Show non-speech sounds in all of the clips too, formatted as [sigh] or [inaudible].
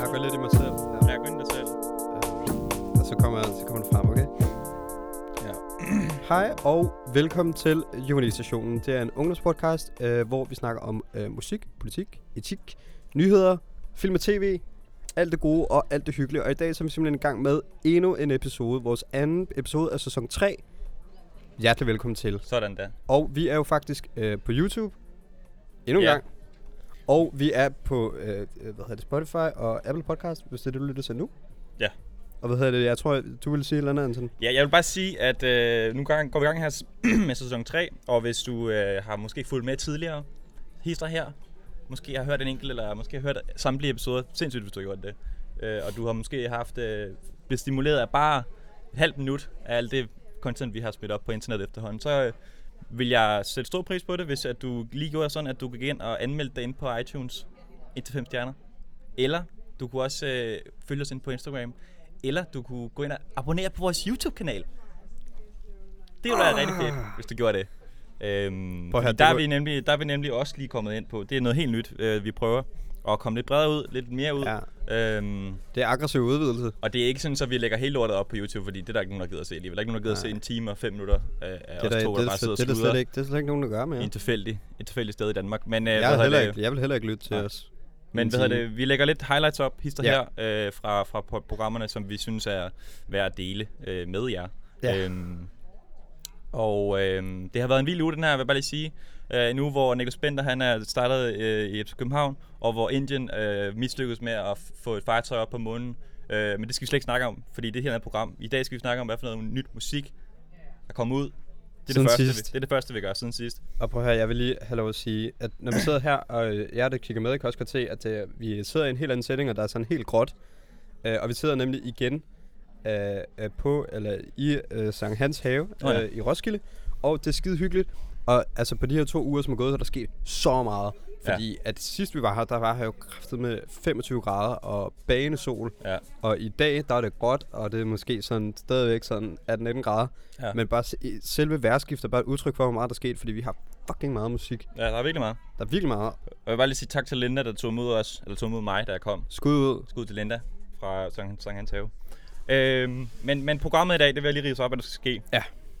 Jeg går lidt i mig selv. Ja, gå ind i dig selv. Og så kommer, så kommer den frem, okay? Ja. [clears throat] Hej og velkommen til Juvenistationen. Det er en ungdomspodcast, øh, hvor vi snakker om øh, musik, politik, etik, nyheder, film og tv, alt det gode og alt det hyggelige. Og i dag så er vi simpelthen i gang med endnu en episode, vores anden episode af sæson 3. Hjertelig velkommen til. Sådan der. Og vi er jo faktisk øh, på YouTube endnu en Ja. gang. Og vi er på øh, øh, hvad hedder det, Spotify og Apple Podcast, hvis det er det, du lytter til nu. Ja. Og hvad hedder det, jeg tror, du ville sige et eller andet, Anton. Ja, jeg vil bare sige, at øh, nu går vi i gang her [clears throat] med sæson 3, og hvis du øh, har måske fulgt med tidligere, hister her, måske har hørt en enkelt, eller måske har hørt samtlige episoder, sindssygt, hvis du har gjort det. Øh, og du har måske haft, øh, blevet stimuleret af bare et halvt minut af alt det content, vi har smidt op på internet efterhånden, så øh, vil jeg sætte stor pris på det, hvis at du lige gjorde sådan, at du gik ind og anmeldte dig ind på iTunes 1-5 stjerner. Eller du kunne også øh, følge os ind på Instagram. Eller du kunne gå ind og abonnere på vores YouTube-kanal. Det ville være rigtig fedt, hvis du gjorde det. Øhm, det der, er vi nemlig, der er vi nemlig også lige kommet ind på. Det er noget helt nyt, øh, vi prøver at komme lidt bredere ud, lidt mere ud. Ja. Øhm, Det er aggressiv udvidelse. og det er ikke sådan, at vi lægger hele lortet op på YouTube, fordi det er der ikke nogen, der gider at se alligevel. Der er ikke nogen, der gider at se en time og fem minutter af, af Det er, os der, to, det, der er, bare det, sidder det, og er der sluder slet ikke, det er slet ikke nogen, der gør med. en tilfældig, et tilfældigt sted i Danmark. Men, øh, Jeg vil, heller det? ikke, jeg vil heller ikke lytte til Nej. os. Men en hvad det, vi lægger lidt highlights op, hister Ja. her, øh, fra, fra pro- programmerne, som vi synes er værd at dele øh, med jer. Ja. Øhm, og øhm, det har været en vild uge, den her, vil jeg bare lige sige. Øh, nu hvor Niklas Bender, han er startet øh, i FC København, og hvor Indien øh, mislykkedes med at få et fartøj op på månen. Øh, men det skal vi slet ikke snakke om, fordi det her er et program. I dag skal vi snakke om, hvad for noget nyt musik, der kommer ud. Det er Siden det, første, sidst. vi, det er det første, vi gør siden sidst. Og prøv høre, jeg vil lige have lov at sige, at når vi sidder her, og øh, jer, der kigger med, kan også godt se, at øh, vi sidder i en helt anden setting, og der er sådan helt gråt. Øh, og vi sidder nemlig igen øh, øh, på, eller i øh, Sankt Hans Have Nå ja. øh, i Roskilde. Og det er skide hyggeligt. Og altså på de her to uger, som er gået, så er der sket så meget. Ja. Fordi at sidst vi var her, der var her jo kraftet med 25 grader og banesol. Ja. Og i dag, der er det gråt, og det er måske sådan stadigvæk sådan 18-19 grader. Ja. Men bare se- selve vejrskift er bare et udtryk for, hvor meget der er sket, fordi vi har fucking meget musik. ja, der er virkelig meget. Der er virkelig meget. Og jeg vil bare lige sige tak til Linda, der tog imod os, eller tog imod mig, da jeg kom. Skud ud. Skud til Linda fra Sankt Hans Have. Øhm, men, men programmet i dag, det vil jeg lige rise op, hvad der skal ske.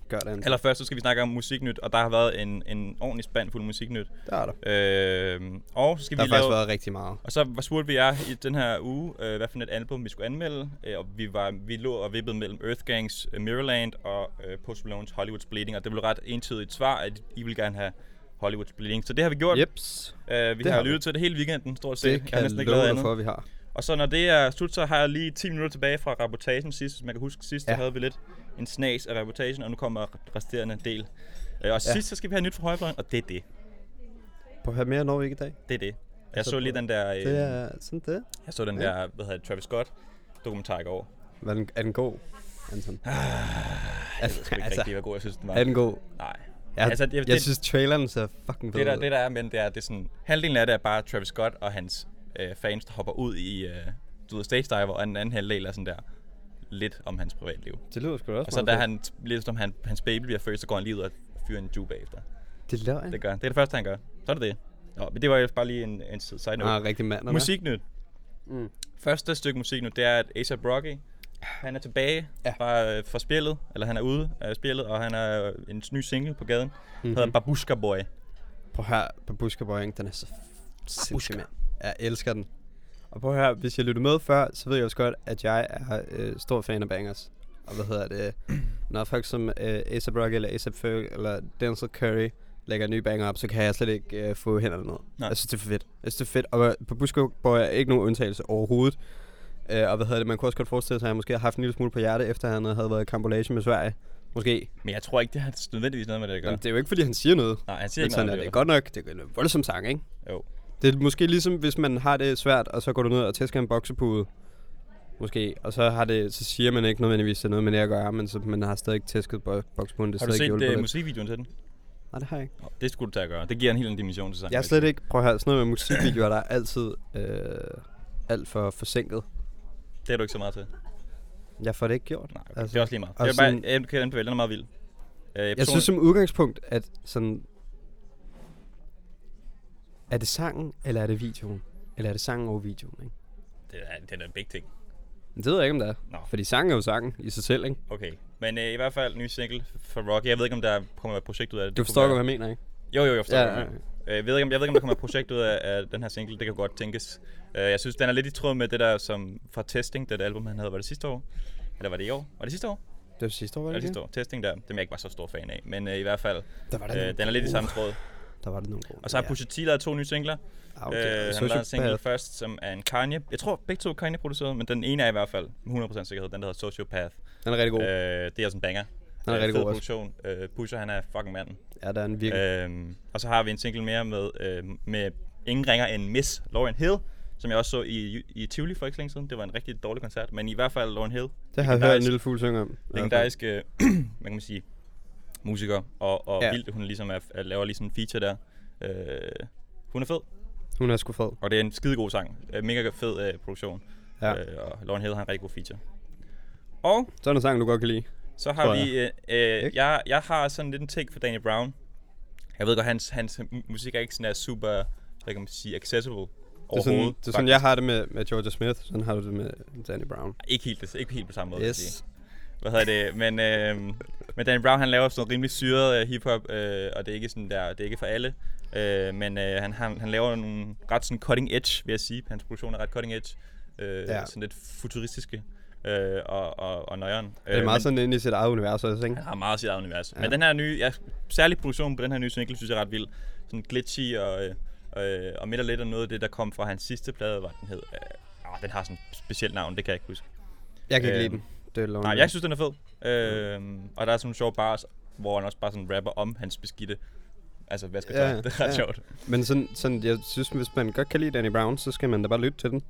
Gør det. Allerførst så skal vi snakke om musiknyt, og der har været en, en ordentlig spand fuld musiknyt. Der er der. Øhm, og så skal Der vi har faktisk lave... været rigtig meget. Og så var spurgte vi jer i den her uge, øh, hvad for et album vi skulle anmelde. Øh, og vi, var, vi lå og vippede mellem Earth Gangs uh, Mirrorland og øh, Post Malone's Hollywood's Bleeding. Og det blev ret entydigt svar, at I ville gerne have Hollywood's Bleeding. Så det har vi gjort. Jeps. Øh, vi Det har har vi. lyttet til det hele weekenden, stort set. Det Jeg kan næsten jeg ikke love dig for, at vi har. Og så når det er slut, så har jeg lige 10 minutter tilbage fra rapportagen sidst. Hvis man kan huske, sidst. Ja. havde vi lidt en snas af rapportagen, og nu kommer resterende del. Øh, og Ja. sidst så skal vi have nyt fra højrefløjen, og det er det. På at have mere når vi ikke i dag. Det er det. Jeg Altså, så lige den der, øh, Det er sådan det. jeg så den ja. der, hvad hedder det, Travis Scott dokumentar i går. Hvad er den, er den god, Anton? Jeg ved sgu ikke Altså, rigtig, hvor god jeg synes, den var. Er den god? Nej. Jeg, Altså, altså, jeg- jeg, det- synes, traileren ser fucking fed Det der, ud. det der er, men det er, det er sådan, halvdelen af det er bare Travis Scott og hans øh, fans, der hopper ud i, øh, du ved, stage diver, og den anden halvdel er sådan der, lidt om hans privatliv. Det lyder sgu da også Og så da han, lidt som han, hans baby bliver født, så går han lige ud og fyrer en juve bagefter. Det er løgn. Det gør han. Det er det første, han gør. Så er det det. Nå, men det var jo bare lige en, en side note. Ah, rigtig mand. Musiknyt. Mm. Første stykke musiknyt, det er, at A$AP Rocky, han er tilbage Ja. fra, øh, fra spillet, eller han er ude af spillet, og han er en ny single på gaden. Mm-hmm. hedder Mhm. Babushka Boy. Prøv her på Buska Boying, den er så sindssyg, Babushka. mand. Jeg elsker den. Og prøv her, hvis jeg lytter med før, så ved jeg også godt, at jeg er øh, stor fan af bangers. Og hvad hedder det? [clears throat] Når folk som øh, A$AP Rocky eller A$AP Ferg eller Denzel Curry lægger en ny banger op, så kan jeg slet ikke øh, få hænderne ned. Nej. Jeg synes, det er for fedt. Jeg synes, det er fedt. Og på Buska Boy er ikke nogen undtagelse overhovedet. Øh, og hvad hedder det? Man kunne også godt forestille sig, at han måske har haft en lille smule på hjerte, efter han havde været i kampolage med Sverige. Måske. Men jeg tror ikke, det har nødvendigvis noget med det at gøre. Jamen, det er jo ikke, fordi han siger noget. Nej, han siger ikke sådan noget er om det godt nok. Det er en voldsom sang, ikke? Jo. Det er måske ligesom, hvis man har det svært, og så går du ned og tæsker en boksepude. Måske. Og så, har det, så siger man ikke nødvendigvis, det er noget med det at gøre, men så man har stadig tæsket bo- boksepuden. Det er Har du set uh, lidt. musikvideoen til den? Nej, det har jeg ikke. Nå, det skulle du tage at gøre. Det giver en helt anden dimension til sig. Jeg er slet ikke, prøv at høre, sådan noget med musikvideoer, der er altid øh, alt for forsinket. Det er du ikke så meget til. Jeg får det ikke gjort. Nej, okay. Altså, det er også lige meget. og Jeg, vil bare, sådan- jeg kan anbefale, den er meget vild. Øh, Jeg synes som udgangspunkt, at sådan... Er det sangen, eller er det videoen? Eller er det sangen og videoen, ikke? Det er, det er en big ting. Det ved jeg ikke, om det er. Nå. Fordi sangen er jo sangen i sig selv, ikke? Okay. Men øh, i hvert fald ny single for Rocky. Jeg ved ikke, om der kommer et projekt ud af det. Du Det forstår være- hvad jeg mener, ikke? Jo, jo, jeg forstår Ja, ja, ja. Jeg ved, ikke, om, jeg ved ikke, om der kommer et projekt ud af, af den her single. Det kan godt tænkes. Uh, jeg synes, den er lidt i tråd med det der som fra Testing, det der album, han havde. Var det sidste år? Eller var det i år? Var det sidste år? Det var sidste år, var det det ikke? sidste år? Testing der, dem er jeg ikke var så stor fan af. Men uh, i hvert fald, Der var uh, nogle den er lidt i samme tråd. Der var det nogle gode. Og så har Pusha T lavet to nye singler. Ah, Okay, og han lavede en single Bad. først, som er en Kanye. Jeg tror, begge to Kanye produceret, men den ene er i hvert fald med 100% sikkerhed. Den der hedder Sociopath. Den er rigtig god. Uh, det er også en banger. Den er Øh, rigtig god produktion. Uh, Pusha, han er fucking manden. Ja, der er en virkelig... Øhm, og så har vi en single mere med, øh, med ingen ringer end Miss Lauren Hill, som jeg også så i, i Tivoli for ikke så længe siden. Det var en rigtig dårlig koncert, men i hvert fald Lauren Hill. det har jeg hørt en lille fugl synge om. Legendarisk, øh, [clears throat] hvad kan man sige, musiker, og, og Ja. vildt, hun ligesom er, er, laver ligesom en feature der. Øh, hun er fed, Hun er sgu fed. og det er en skidegod sang. Øh, mega fed øh, produktion. Ja. Øh, og Lauren Hill har en rigtig god feature. Og Sådan en sang, du godt kan lide. så har vi, øh, øh, Ikke? jeg, jeg har sådan lidt en take for Danny Brown. Jeg ved godt, hans, hans mu- musik er ikke sådan er super, hvad kan man sige, accessible Det er sådan, overhovedet. det er sådan jeg har det med, med Georgia Smith. Sådan har du det med Danny Brown. Ikke helt, ikke helt på samme måde, jeg. Yes. Hvad hedder det? Men, øh, men Danny Brown, han laver sådan noget rimelig syret øh, hiphop, øh, og det er ikke sådan der, det er ikke for alle. Øh, men øh, han, han, han laver nogle ret sådan cutting edge, vil jeg sige. Hans produktion er ret cutting edge. Øh, Ja. Sådan lidt futuristiske øh, og, og, og nøjeren. Det er Øh, meget men- sådan inde i sit eget univers også, ikke? Han har meget sit eget univers. Ja. Men den her nye, ja, særlig produktionen på den her nye single, synes jeg er ret vild. Sådan glitchy og, øh, øh, og midt og lidt af noget af det, der kom fra hans sidste plade, var den hed. Øh, ah, den har sådan et specielt navn, det kan jeg ikke huske. Jeg kan ikke lide Øhm, den. Lauren Nej, jeg synes, den er fed. Øh, og der er sådan nogle sjove bars, hvor han også bare sådan rapper om hans beskidte. Altså, hvad skal Ja, [laughs] Det er ret ja. sjovt. Men sådan, sådan, jeg synes, hvis man godt kan lide Danny Brown, så skal man da bare lytte til den.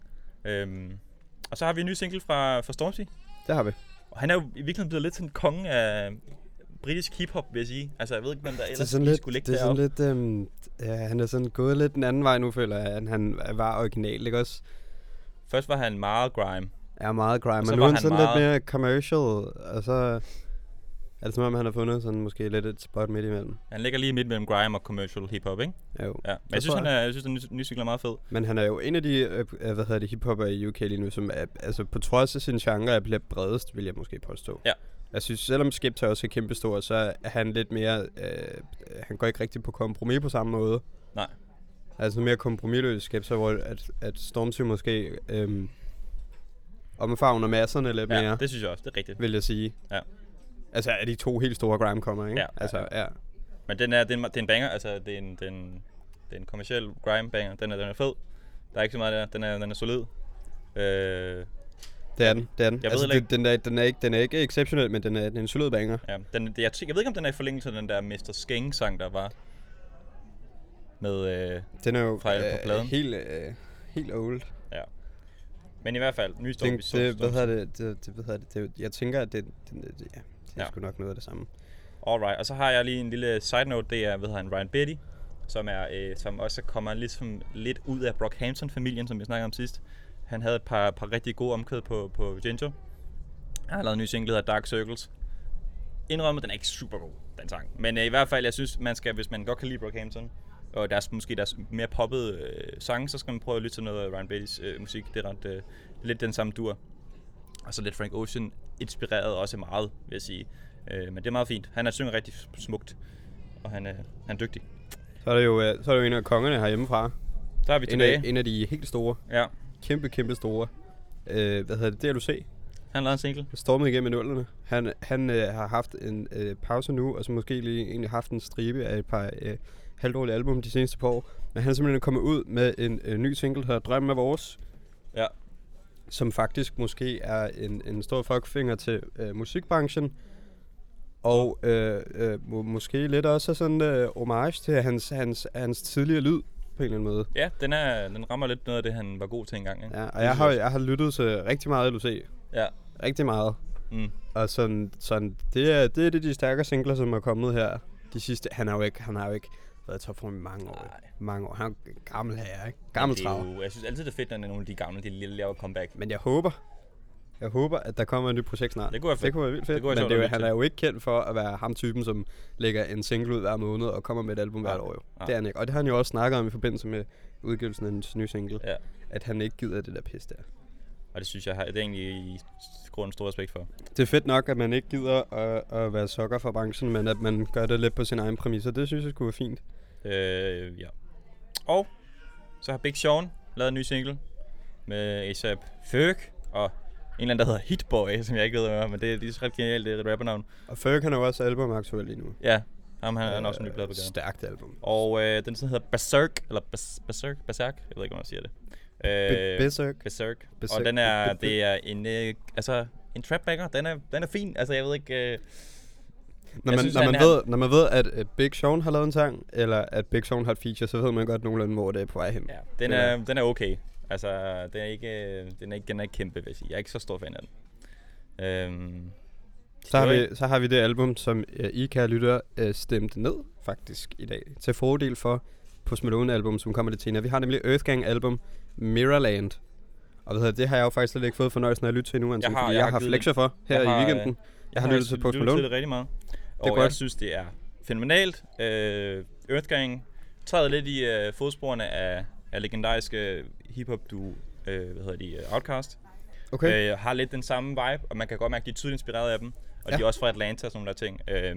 Øhm, og så har vi en ny single fra, fra Stormzy. Det har vi. Og han er jo i virkeligheden blevet lidt sådan konge af britisk hiphop, vil jeg sige. Altså, jeg ved ikke, hvem der Det er ellers sådan lige lidt, skulle ligge det er sådan deroppe. lidt, øhm, ja, han er sådan gået lidt den anden vej nu, føler jeg, end han var original, ikke også? Først var han meget grime. Er meget grime, men nu er han sådan meget- lidt mere commercial, og så er det som om, han har fundet sådan måske lidt et spot midt imellem. Han ligger lige midt mellem grime og commercial hiphop, ikke? Jo. Ja. Men jeg synes, han er, jeg synes, den nye, single er meget fed. Men han er jo en af de, øh, øh, hvad hedder det, hiphopper i UK lige nu, som er, altså på trods af sin genre er bliver bredest, vil jeg måske påstå. Ja. Jeg synes, selvom Skepta også er kæmpestor, så er han lidt mere, øh, han går ikke rigtig på kompromis på samme måde. Nej. Altså mere kompromisløs Skepta, hvor at, at Stormzy måske øh, omfavner masserne lidt Ja, mere, det synes jeg også. Det er rigtigt. vil jeg sige. Ja. Altså er de to helt store grime kommer, ikke? Ja, ja, altså, ja. Men den er, det er, en, det er en banger. Altså, det er en, det er en, det er en kommersiel grime banger. Den er, den er fed. Der er ikke så meget der. Den er, den er solid. Øh, Det er den, det er den. Jeg ved altså, ikke- det, den, er, den, er ikke, den er ikke exceptionel, men den er, den er en solid banger. ja, den, jeg, jeg ved ikke, om den er i forlængelse af den der Mr. Skeng-sang, der var. Med, øh, Den er jo Fra alle på øh, pladen. helt, øh, helt old. ja. Men i hvert fald, ny Det, Storm. det, hvad hedder det, det, det, hvad hedder det, det, jeg tænker, at det, det, det, ja, det er ja. Sgu nok noget af det samme. Alright, og så har jeg lige en lille side note, det er, hvad hedder han, Ryan Betty, som, er, øh, som også kommer ligesom lidt ud af Brockhampton-familien, som vi snakkede om sidst. Han havde et par, par rigtig gode omkød på, på Ginger. Han har lavet en ny single, der hedder Dark Circles. Indrømmet, den er ikke super god, den sang. Men øh, i hvert fald, jeg synes, man skal, hvis man godt kan lide Brockhampton, og deres, måske deres mere poppede øh, sange, så skal man prøve at lytte til noget af Ryan Bettys øh, musik. Det er ret, øh, lidt den samme dur. Og så lidt Frank Ocean inspireret også meget, vil jeg sige. Øh, men det er meget fint. Han er synger rigtig smukt, og han, øh, han er dygtig. Så er det jo, øh, så er det jo en af kongerne herhjemmefra. Så er vi En tilbage. af, en af de helt store, Ja, kæmpe, kæmpe store. Øh, hvad hedder det? Det du se. han lavede en single. Stormet igennem i nullerne. Han, han øh, har haft en øh, pause nu, og så måske lige egentlig haft en stribe af et par øh, halvdårlige album de seneste par år. Men han er simpelthen kommet ud med en øh, ny single, der hedder Drømmen er vores. Ja. Som faktisk måske er en, en stor fuckfinger til øh, musikbranchen. Og øh, øh, må, måske lidt også sådan øh, homage til hans, hans, hans tidligere lyd på en eller anden måde. Ja, den, er, den rammer lidt noget af det, han var god til engang. Ikke? Ja, og jeg har, jeg har lyttet til rigtig meget LUC. Ja. Rigtig meget. Mm. Og sådan, sådan det, er, det er det, de stærkere singler, som er kommet her. De sidste, han har jo ikke, han har jo ikke været i topform i mange år. Nej. Mange år. Han er en gammel herre, ikke? Gammel det er jo, Jeg synes altid, det er fedt, når nogle af de gamle, de lige laver comeback. Men jeg håber, jeg håber, at der kommer et nyt projekt snart. Det kunne være fedt. Det kunne være vildt fedt. Det kunne være Men sjovt det er at jo, lytte han til. er jo ikke kendt for at være ham typen, som lægger en single ud hver måned og kommer med et album hvert år. Jo. Nej. Det er han ikke. Og det har han jo også snakket om i forbindelse med udgivelsen af en ny single. Ja. At han ikke gider det der pis der. Og det synes jeg, har, det er egentlig i grunden stor respekt for. Det er fedt nok, at man ikke gider at, at være sokker for branchen, men at man gør det lidt på sin egen præmisser. Det synes jeg skulle være fint. Øh, ja. Og så har Big Sean lavet en ny single med ASAP Ferg og en eller anden, der hedder Hitboy, som jeg ikke ved, hvad men det er lige så ret genialt, det er et rappernavn. Og Ferg han er jo også album aktuel lige nu. Ja, ham han, han er også en ny plade på gaden. Stærkt album. Og øh, den sådan hedder Berserk, eller Bas- Berserk, Berserk, jeg ved ikke, hvordan man siger det. Be- Berserk. Berserk. Berserk. Og den er, det er en, øh, altså, en trapbacker. Den er, den er fin. Altså, jeg ved ikke... Øh, Når Jeg man, synes, når, man er- ved, når man ved, at Big Sean har lavet en sang, eller at Big Sean har et feature, så ved man godt nogenlunde, hvor det er på vej hen. ja, den, er, den er okay. Altså, den er ikke, øh, den er ikke, den er ikke kæmpe, vil jeg sige. Jeg er ikke så stor fan af den. Øhm, Så har, vi, så har vi det album, som uh, I, kære lytter, uh, stemte ned faktisk i dag. Til fordel for Post Malone album, som kommer lidt senere. Vi har nemlig Earthgang album Mirrorland. Og hvad hedder, det, har jeg jo faktisk slet ikke fået fornøjelsen af at lytte til nu, Anton, har- fordi jeg jeg, har har haft lektier for her jeg har, i weekenden. Jeg har lyttet til Post lyttet Malone. til det rigtig meget. Og jeg godt. synes, det er fænomenalt. Øh, Earthgang træder lidt i øh, fodsporene af, af legendariske hiphop duo, øh, hvad hedder de, øh, Outkast. Okay. Øh, har lidt den samme vibe, og man kan godt mærke, at de er tydeligt inspireret af dem. Og Ja. de er også fra Atlanta og sådan nogle der ting. Øh,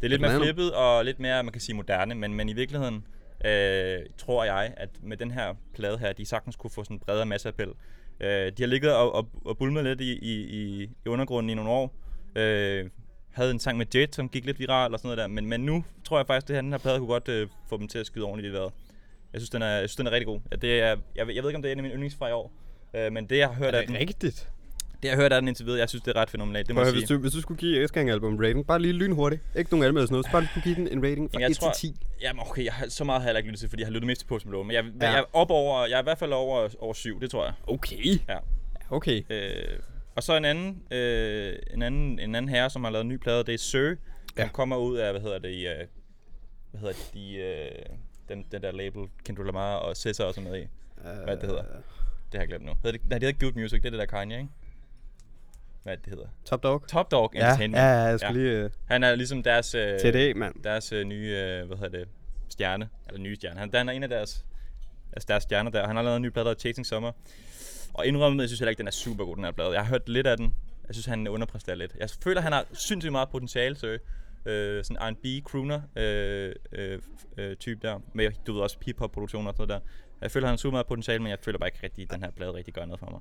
det er lidt mere flippet og lidt mere, man kan sige, moderne, men, men i virkeligheden øh, tror jeg, at med den her plade her, de sagtens kunne få sådan en bredere masseappel. Øh, de har ligget og, og, og bulmet lidt i, i, i, i undergrunden i nogle år. Øh, havde en sang med Jet, som gik lidt viral og sådan noget der, men, men nu tror jeg faktisk, at det her, den her plade kunne godt øh, få dem til at skyde ordentligt i vejret. Jeg synes, den er, jeg synes, den er rigtig god. Ja, det er, jeg, jeg ved ikke, om det er en af mine yndlingsfra i år, øh, men det, jeg har hørt er af den, det rigtigt? det, jeg har hørt af den indtil videre, jeg synes, det er ret fænomenalt. Det må Prøv, jeg høre, hvis, sige. du, hvis du skulle give Earthgang album en rating, bare lige lynhurtigt, ikke nogen anmeldelse noget, så bare skulle give den en rating fra Jamen, jeg 1 tror- til 10. Jamen okay, jeg har, så meget har jeg ikke lyttet til, fordi jeg har lyttet mest til Post Malone. Men jeg, Ja. jeg, er op over, jeg er i hvert fald over, over syv, det tror jeg. Okay. Ja. Okay. Øh, og så en anden, øh, en anden, en anden herre, som har lavet en ny plade, det er Sir. Ja. Ja. kommer ud af, hvad hedder det, i, øh, hvad hedder det, de, øh, den, den der label, Kendrick Lamar og SZA også er med i. Hvad det hedder? Det har jeg glemt nu. Hedder det, nej, det hedder Good Music, det er det der Kanye, ikke? Hvad det, hedder? Top Dog. Top Dog Ja, Entertainment. ja, jeg skal Ja. lige... Uh, Han er ligesom deres... Øh, TD, mand. deres øh, nye, øh, hvad hedder det, stjerne, eller nye stjerne. Han, han er en af deres, altså deres stjerner der. Han har lavet en ny plade, der Chasing Summer. Og indrømmet, jeg synes heller ikke, den er super god, den her plade. Jeg har hørt lidt af den. Jeg synes, han underpræsterer lidt. Jeg føler, han har sindssygt meget potentiale, så øh, sådan R&B crooner øh, øh, øh, type der. Med, du ved også hip-hop produktioner og sådan noget der. Jeg føler, han har super meget potentiale, men jeg føler bare ikke rigtig, at den her plade rigtig gør noget for mig.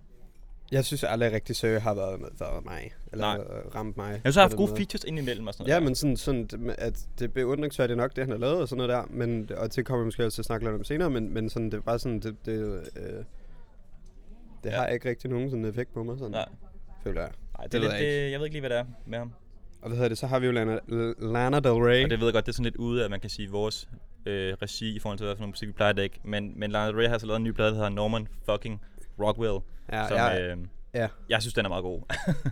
Jeg synes aldrig rigtig, Søge har været, været mig. Eller Nej. ramt mig. Jeg synes, han har haft gode måde. features indimellem og sådan noget. Ja, der. men sådan, sådan med, at det er beundringsværdigt nok, det han har lavet og sådan noget der. Men, og det kommer vi måske også til at snakke lidt om senere, men, men sådan, det er bare sådan, det, det, øh, det Ja. har ikke rigtig nogen sådan effekt på mig, sådan, Nej, føler jeg. nej det, Det er ved lidt, jeg det, jeg ved ikke lige, hvad det er med ham. Og hvad hedder det, så har vi jo Lana, Lana Del Rey. Og det ved jeg godt, det er sådan lidt ude af, man kan sige, vores øh, regi i forhold til, hvad for noget musik vi plejer at dække. Men, men Lana Del Rey har så lavet en ny plade, der hedder Norman fucking Rockwell. ja, som, ja, øh, ja. jeg synes, den er meget god.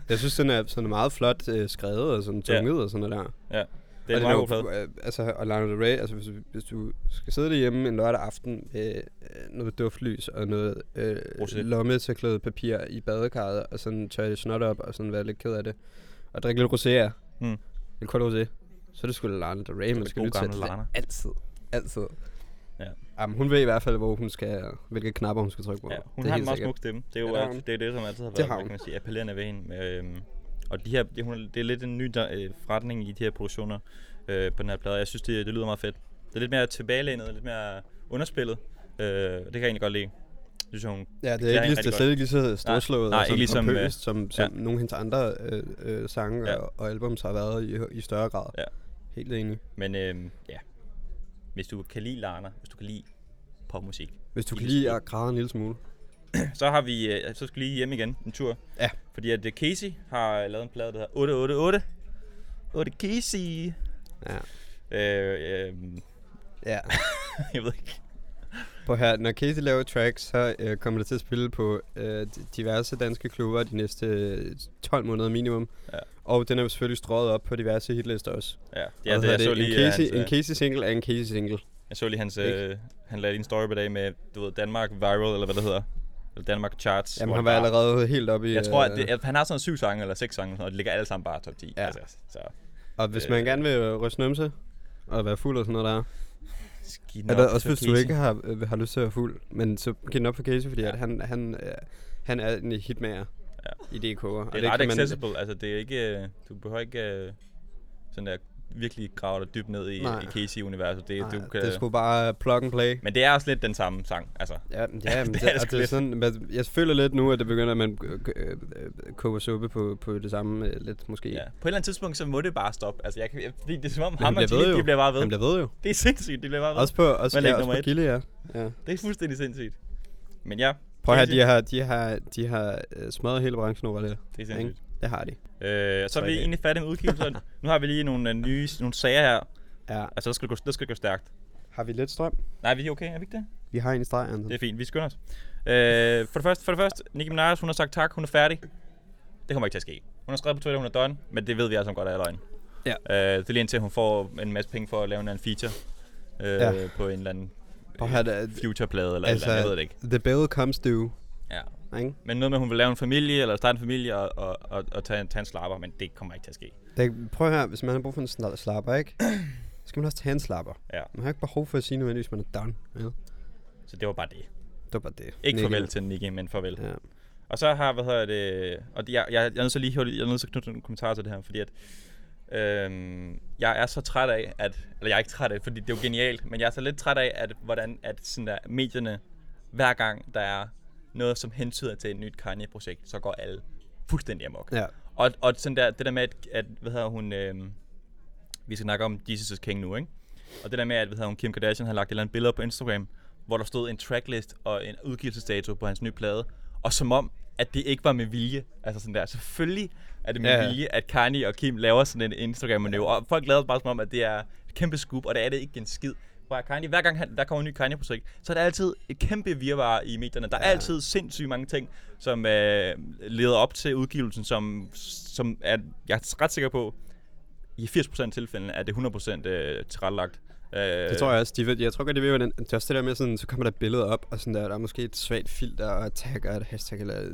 Jeg synes, den er sådan meget flot øh, skrevet og sådan Ja. tunget og sådan noget der. ja, det er en meget god plade. øh, altså, og Lana Del Rey, altså hvis, du- hvis du skal sidde derhjemme en lørdag aften med øh, noget duftlys og noget øh, Rosé. lommetørklæde papir i badekarret, og sådan tørre det snot op og sådan være lidt ked af det, og drikke lidt rosé af, Mm. lidt kold rosé, så er det sgu Lana Del Rey, man det skal lytte til. Det er Lana. Altid. Altid. Ja. Jamen, hun ved i hvert fald, hvor hun skal, hvilke knapper hun skal trykke på. Ja, hun det er har en meget smuk stemme. Det er jo Ja, det har hun. det, er det, som altid har Det været, har hvad hun. kan man sige, appellerende ved hende. Øhm, og de her, det, hun, det er lidt en ny der, øh, forretning i de her produktioner øh, på den her plade. Jeg synes, det, det lyder meget fedt. Det er lidt mere tilbagelænet, lidt mere underspillet. Øh, det kan jeg egentlig godt lide. Synes hun Ja, det er, ikke lige, det er slet ikke lige så storslået nej, og sådan ikke ligesom, pompøst, som, som ja. nogle af hendes andre øh, øh, sange Ja. og, og albums har været i, i større grad. Ja. Helt enig. Men øhm, ja, hvis du kan lide Lana, hvis du kan lide popmusik, Hvis du kan lide at græde en lille smule. [clears throat] så har vi, øh, så skal vi lige hjem igen en tur. Ja. Fordi at øh, Casey har lavet en plade, der hedder 888. 8 Casey. Ja. Øh, øh, ja. [laughs] jeg ved ikke. På her, når Casey laver tracks, så øh, kommer det til at spille på øh, diverse danske klubber de næste øh, 12 måneder minimum. Ja. Og den er jo selvfølgelig strøget op på diverse hitlister også. Ja, Og ja hvad det, jeg, så en, lige, Casey, hans, øh, en Casey single er en Casey single. jeg så lige hans, øh, han lavede en story på dag med, du ved, Danmark Viral, eller hvad det hedder. Eller Danmark Charts. Jamen, han var allerede helt oppe i... Jeg tror, at, øh, det, at han har sådan syv sange, eller seks sange, og de ligger alle sammen bare top 10. Ja. Altså, så, Og hvis man øh, gerne vil ryste numse og være fuld og sådan noget der, Giv den op også hvis du ikke har, øh, har lyst til at være fuld, men så giv den op for Casey, fordi Ja. at han, han, øh, han er en hitmager Ja. i DK'er. Det er ret kan man- accessible, altså det er ikke, øh, du behøver ikke øh, sådan der virkelig grave dig dybt ned i, Nej. i Casey-universet. Det, Nej, du kan, det er sgu bare plug and play. Men det er også lidt den samme sang, altså. Ja, ja [laughs] men Det det, er det det er sådan, jeg føler lidt nu, at det begynder, at man øh, koger suppe på, på det samme øh, lidt måske. Ja. På et eller andet tidspunkt, så må det bare stoppe. Altså, jeg, jeg, fordi det er som om ham og jo. de bliver bare ved. Han bliver ved jo. Det er sindssygt, de bliver bare ved. Også på, også, ja, også på? Gilly, ja. ja. Det er fuldstændig sindssygt. Men ja, Prøv at de har, de har, de har øh, smadret hele branchen over det. det er sindssygt. Det har de. Øh, så er vi dage. egentlig færdige med udgivelsen. [laughs] nu har vi lige nogle uh, nye nogle sager her. Ja. Altså, der skal, det gå, der skal det gå stærkt. Har vi lidt strøm? Nej, vi er okay, er vi ikke det? Vi har en i streg, Anton. Det er fint, vi skynder os. Øh, for, det første, for det første, Nicki Minaj, hun har sagt tak, hun er færdig. Det kommer ikke til at ske. Hun har skrevet på Twitter, hun er done, men det ved vi altså godt er løgn. Ja. Øh, det er lige indtil hun får en masse penge for at lave en eller anden feature. Øh, Ja. På en eller anden det, future-plade eller altså, altså, eller andet, jeg ved det ikke. the bill comes due. Ja. Ikke? Men noget med, at hun vil lave en familie, eller starte en familie og, og, og, og tage, en- tage en slapper, men det kommer ikke til at ske. Det, prøv høre, hvis man har brug for en sla- slapper, ikke? Så [clears throat] skal man også tage en slapper. Ja. Man har ikke behov for at sige nødvendigvis, man er done. Ja. Det Så det var bare det. var bare det. Ikke Nicky. farvel til Nicki, men farvel. Ja. Og så har, hvad hedder det, og det- jeg, jeg, jeg er nødt til lige jeg er nødt til at knytte nogle kommentarer til det her, fordi at, øhm, jeg er så træt af, at, eller jeg er ikke træt af, fordi det er jo genialt, men jeg er så lidt træt af, at hvordan at sådan der, medierne, hver gang der er noget, som hentyder til et nyt Kanye-projekt, så går alle fuldstændig amok. ja. Og, og sådan der, det der med, at, at hvad hedder hun, øhm, vi skal snakke om Jesus King nu, ikke? Og det der med, at hvad hedder hun, Kim Kardashian har lagt et eller andet billede på Instagram, hvor der stod en tracklist og en udgivelsesdato på hans nye plade, og som om, at det ikke var med vilje. Altså sådan der, selvfølgelig er det med Ja, vilje, at Kanye og Kim laver sådan en Instagram-manøvre, og folk laver bare som om, at det er et kæmpe scoop, og det er det ikke en skid. Bare Kanye, hver gang han, der kommer en ny Kanye-projekt, så er der altid et kæmpe virvar i medierne. Der er Ja. altid sindssygt mange ting, som øh, leder op til udgivelsen, som, som er, jeg er ret sikker på, i 80% af tilfældene er det 100% øh, tilrettelagt. Øh, Det tror jeg også. De ved, jeg tror godt, de ved, hvordan... Det er også det der med, sådan, så kommer der et billede op, og sådan der, der er måske et svagt filter, og et tag og et hashtag, eller...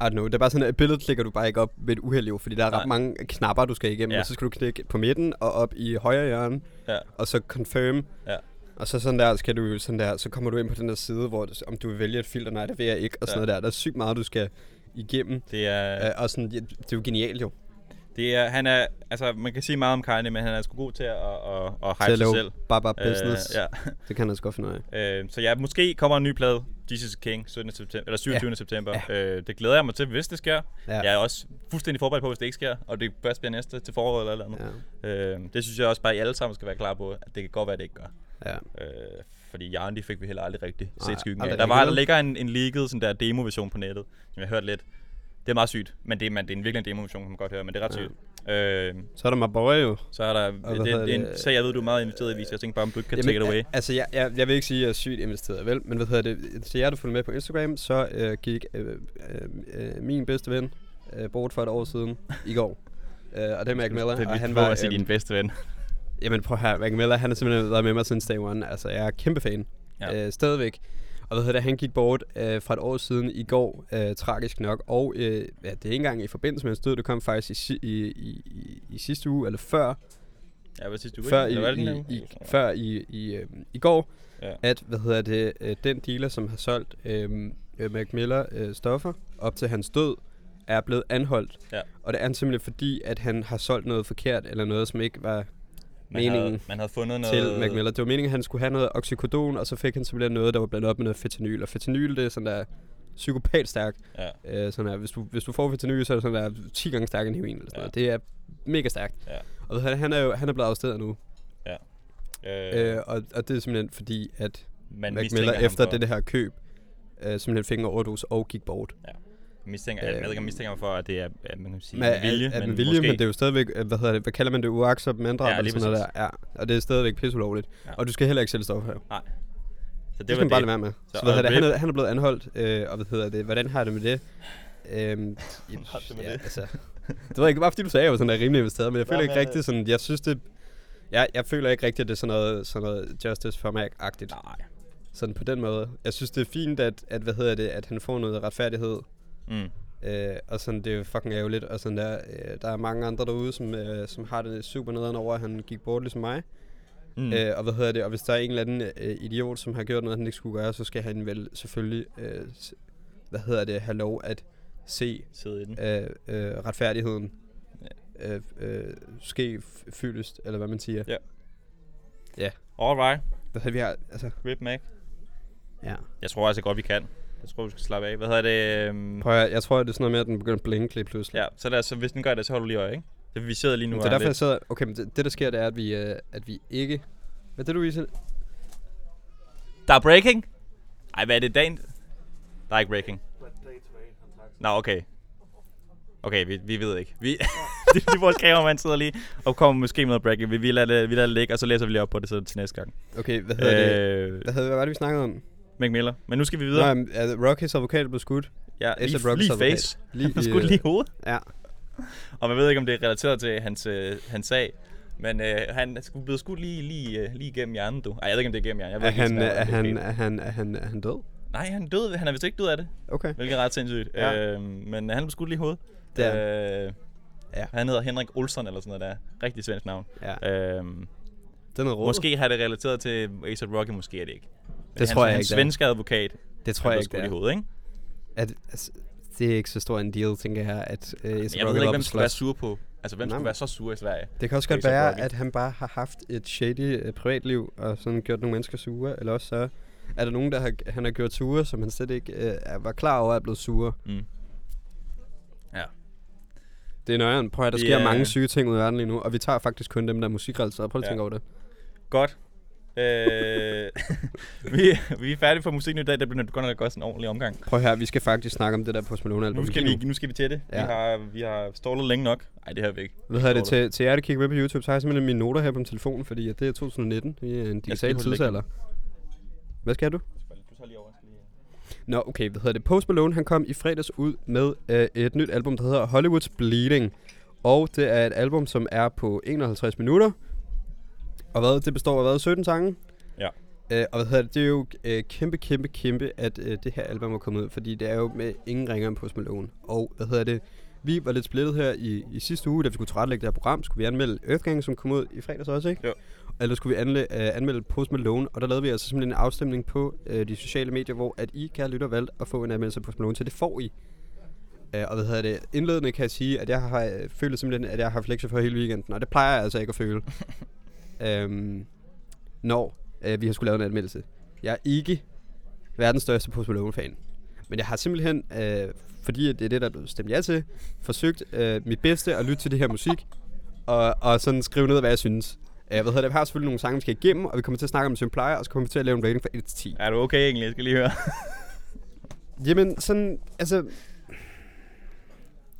I don't know. Det er bare sådan, at et billede klikker du bare ikke op med et uheld, jo, fordi der er ret Nej. mange knapper, du skal igennem, Ja. og så skal du klikke på midten og op i højre hjørne, Ja. og så confirm, Ja. og så sådan der, skal du sådan der, så kommer du ind på den der side, hvor du, om du vil vælge et filter, nej, det vil jeg ikke, og sådan Ja. noget der. Der er sygt meget, du skal igennem, Det er, øh, og sådan, ja, det er jo genialt jo, det er, han er, altså man kan sige meget om Kanye, men han er sgu god til at, at, at, til hype at sig selv. bare, bare business. Øh, ja. Det kan han også godt finde ud af. Øh, så ja, måske kommer en ny plade, Jesus is King, 17. September, eller 27. Ja. september. Ja. Øh, det glæder jeg mig til, hvis det sker. Ja. Jeg er også fuldstændig forberedt på, hvis det ikke sker, og det først bliver næste til foråret eller et eller andet. Ja. Øh, det synes jeg også bare, at I alle sammen skal være klar på, at det kan godt være, at det ikke gør. Ja. Øh, fordi Jarn, de fik vi heller aldrig rigtig set skyggen af. Der, var, der ligger en, en leaked sådan der demo-version på nettet, som jeg har hørt lidt. Det er meget sygt, men det, er- men det er en virkelig en demo-version, kan man godt høre, men det er ret Ja. sygt. Øh, Så er der Mabora jo. så er der, hvad det, det, det, er en sag, jeg ved, du er meget investeret i, så jeg tænker bare, om du ikke kan take it away. Altså, jeg, jeg, jeg vil ikke sige, at jeg er sygt investeret, vel? Men hvad hedder det? Til jer, der følger med på Instagram, så øh, gik øh, øh, øh, min bedste ven øh, bort for et år siden i går. [laughs] Øh, og det er Mac Miller. Det er og han var at sige øhm, din bedste ven. Jamen prøv her, Mac Miller, han har simpelthen været med mig siden day one. Altså, jeg er kæmpe fan. Ja. Ja. Øh, stadigvæk. Og hvad hedder det, han gik bort øh, fra et år siden i går, øh, tragisk nok. Og øh, ja, det er ikke engang i forbindelse med hans død, det kom faktisk i, i, i, i, i sidste uge, eller før, Ja, hvad sidste uge? før, i, i, i, her? før i, i, øh, i går, Ja. at hvad hedder det, øh, den dealer, som har solgt øh, øh, Mac Miller øh, stoffer op til hans død, er blevet anholdt. Ja. Og det er simpelthen fordi, at han har solgt noget forkert, eller noget, som ikke var Man meningen havde, man havde fundet noget... til Mac Miller. Det var meningen, at han skulle have noget oxycodon, og så fik han simpelthen noget, der var blandet op med noget fentanyl. Og fentanyl, det er sådan der psykopat stærkt. Ja. Øh, sådan der, hvis, du, hvis du får fentanyl, så er det sådan der 10 gange stærkere end heroin. Eller sådan Ja. noget. Det er mega stærkt. Ja. Og hvad, han er jo han er blevet afstedet nu. Øh, Øh, og, og det er simpelthen fordi, at man Mac Miller efter det, det her køb, øh, simpelthen fik en overdose og gik bort. Mistænker, jeg ved ikke, om mistænker ham for, at det er, at man kan sige, Med, vilje, at, at men vilje, måske, men det er jo stadigvæk, øh, hvad hedder det, hvad kalder man det, uaksomt manddrab Ja, eller lige sådan noget der. Ja, og det er stadigvæk pisseulovligt. Ja. Og du skal heller ikke sælge stoffer her. så Det, det, skal var man bare det. lade være med. Så, Så, hvad hedder det, han, er, han er blevet anholdt, øh, og hvad hedder det, hvordan har det med det? Øhm, [laughs] har det med ja, det? Altså, det var ikke bare fordi du sagde, at jeg var sådan der rimelig investeret, men jeg føler ikke rigtigt sådan, jeg synes det, jeg, jeg føler ikke rigtigt, at det er sådan noget, sådan noget justice for mig-agtigt. Nej. Sådan på den måde. Jeg synes, det er fint, at, at hvad hedder det, at han får noget retfærdighed. Mm. Øh, og sådan, det er jo fucking ærgerligt. Og sådan der, øh, der er mange andre derude, som, øh, som har det super nederen over, at han gik bort ligesom mig. Mm. Øh, og hvad hedder det? Og hvis der er en eller anden øh, idiot, som har gjort noget, han ikke skulle gøre, så skal han vel selvfølgelig, øh, hvad hedder det, have lov at se Sidde i den. øh, øh, retfærdigheden øh, øh, ske fyldest, eller hvad man siger. Ja. Alright. Hvad hedder vi har, altså, Rip Mac. ja. Jeg tror altså godt, vi kan. Jeg tror, vi skal slappe af. Hvad hedder det? øhm, Prøv at, jeg tror, det er sådan noget med, at den begynder at blinke lige pludselig. Ja, så, os, så hvis den gør det, så holder du lige øje, ikke? Det vi sidder lige nu det og er derfor, jeg sidder, okay, men det, det, der sker, det er, at vi, øh, at vi ikke, hvad er det, du viser? Der er breaking? Ej, hvad er det dagen? Der er ikke breaking. Nå, okay. Okay, vi, vi ved ikke. Vi, [laughs] det er vores kameramand sidder lige og kommer måske med noget breaking. Vi, vi, lader det, vi lader det ligge, og så læser vi lige op på det så til næste gang. Okay, hvad hedder det? Øh, Hvad, hedder, hvad var det, vi snakkede om? Mac Miller. Men nu skal vi videre. jamen, er Rockys advokat blev skudt. Ja, lige, Rockys lige advokat. face. Lige, Han skulle øh, lige i hovedet. Ja. Og man ved ikke, om det er relateret til hans, øh, hans sag. Men øh, han skulle blive skudt lige, lige, øh, lige gennem hjernen, du. Ej, jeg ved ikke, om det er gennem hjernen. Jeg ved Er ikke, han, er, han, er, han, er, han, er han død? Nej, han er død. Han er vist ikke død af det. Okay. Hvilket er ret sindssygt. Ja. Øh, men han blev skudt lige i hovedet. Det er øh, Ja. Han hedder Henrik Olsson eller sådan noget der. Rigtig svensk navn. Ja. Øh, Det er råd. måske har det relateret til A$AP Rocky, måske er det ikke. Det tror jeg ikke, svenske advokat, Det tror han jeg ikke, det i er. hovedet, ikke? At, altså, det er ikke så stor en deal, tænker jeg, at uh, Men jeg ved ikke, hvem skulle være sur på. Altså, hvem Nej, skulle være så sur i Sverige? Det kan også godt være, at han bare har haft et shady uh, privatliv, og sådan gjort nogle mennesker sure, eller også så er der nogen, der har, han har gjort sure, som han slet ikke uh, var klar over er blevet sure. Mm. Ja. Det er nøjeren. Prøv at der Det sker er- mange syge ting ud i verden lige nu, og vi tager faktisk kun dem, der er musikrelateret. Prøv at Ja. tænke over det. Godt. Øh, [laughs] vi, vi er færdige for musikken i dag. Det bliver godt nok også en ordentlig omgang. Prøv her, vi skal faktisk snakke om det der Post Malone album. Nu skal, vi, nu skal vi til det. Ja. Vi har, vi har stålet længe nok. Nej, det har vi ikke. Hvad hedder det til, til jer, der kigger med på YouTube, så har jeg simpelthen mine noter her på min telefon, fordi det er 2019. Vi er en digital tidsalder. Hvad skal du? Du tager lige over. Nå, okay, hvad hedder det? Post Malone, han kom i fredags ud med øh, et nyt album, der hedder Hollywood's Bleeding. Og det er et album, som er på 51 minutter. Og hvad, det består af hvad? 17 sange? Ja. Øh, og hvad hedder det? Det er jo øh, kæmpe, kæmpe, kæmpe, at øh, det her album er kommet ud, fordi det er jo med ingen ringer end Post Malone. Og hvad hedder det? Vi var lidt splittet her i, i sidste uge, da vi skulle tilrettelægge det her program. Skulle vi anmelde Earthgang, som kom ud i fredags også, ikke? Jo. Eller skulle vi anle, øh, anmelde Post Malone, og der lavede vi altså simpelthen en afstemning på øh, de sociale medier, hvor at I, kære lytter, valgte at få en anmeldelse af Post Malone, så det får I. Øh, og hvad hedder det? Indledende kan jeg sige, at jeg har øh, følt simpelthen, at jeg har haft lektier for hele weekenden, og det plejer jeg altså ikke at føle. [laughs] øhm, når øh, vi har skulle lave en anmeldelse. Jeg er ikke verdens største Post Malone-fan. Men jeg har simpelthen, øh, fordi det er det, der er blevet stemt ja til, forsøgt øh, mit bedste at lytte til det her musik, og, og sådan skrive ned, hvad jeg synes. Øh, hvad hedder det? Vi har selvfølgelig nogle sange, vi skal igennem, og vi kommer til at snakke om Simplier, og så kommer vi til at lave en rating fra 1 til 10. Er du okay egentlig? Jeg skal lige høre. Jamen, sådan, altså...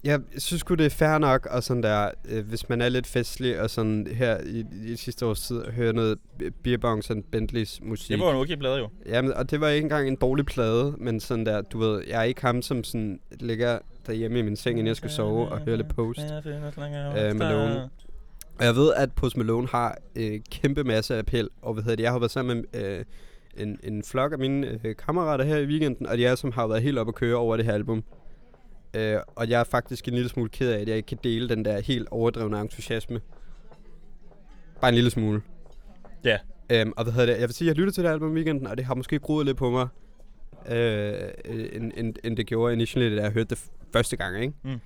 Jeg synes sgu, det er fair nok, og sådan der, øh, hvis man er lidt festlig, og sådan her i, i sidste års tid, høre noget Beerbongs og Bentleys musik. Det var en okay plade jo. Jamen, og det var ikke engang en dårlig plade, men sådan der, du ved, jeg er ikke ham, som sådan ligger derhjemme i min seng, inden jeg skal sove og høre lidt post. Øh, Malone. Og jeg ved, at Post Malone har øh, kæmpe masse appel, og hvad hedder det, jeg har været sammen med øh, en, en flok af mine øh, kammerater her i weekenden, og de er som har været helt op at køre over det her album. Øh, og jeg er faktisk en lille smule ked af, at jeg ikke kan dele den der helt overdrevne entusiasme. Bare en lille smule. Ja. Øhm, og hvad hedder det, jeg vil sige, at jeg lyttede til det album i weekenden, og det har måske groet lidt på mig, øh, end, end, end det gjorde initially, da jeg hørte det første gang, ikke? Mm.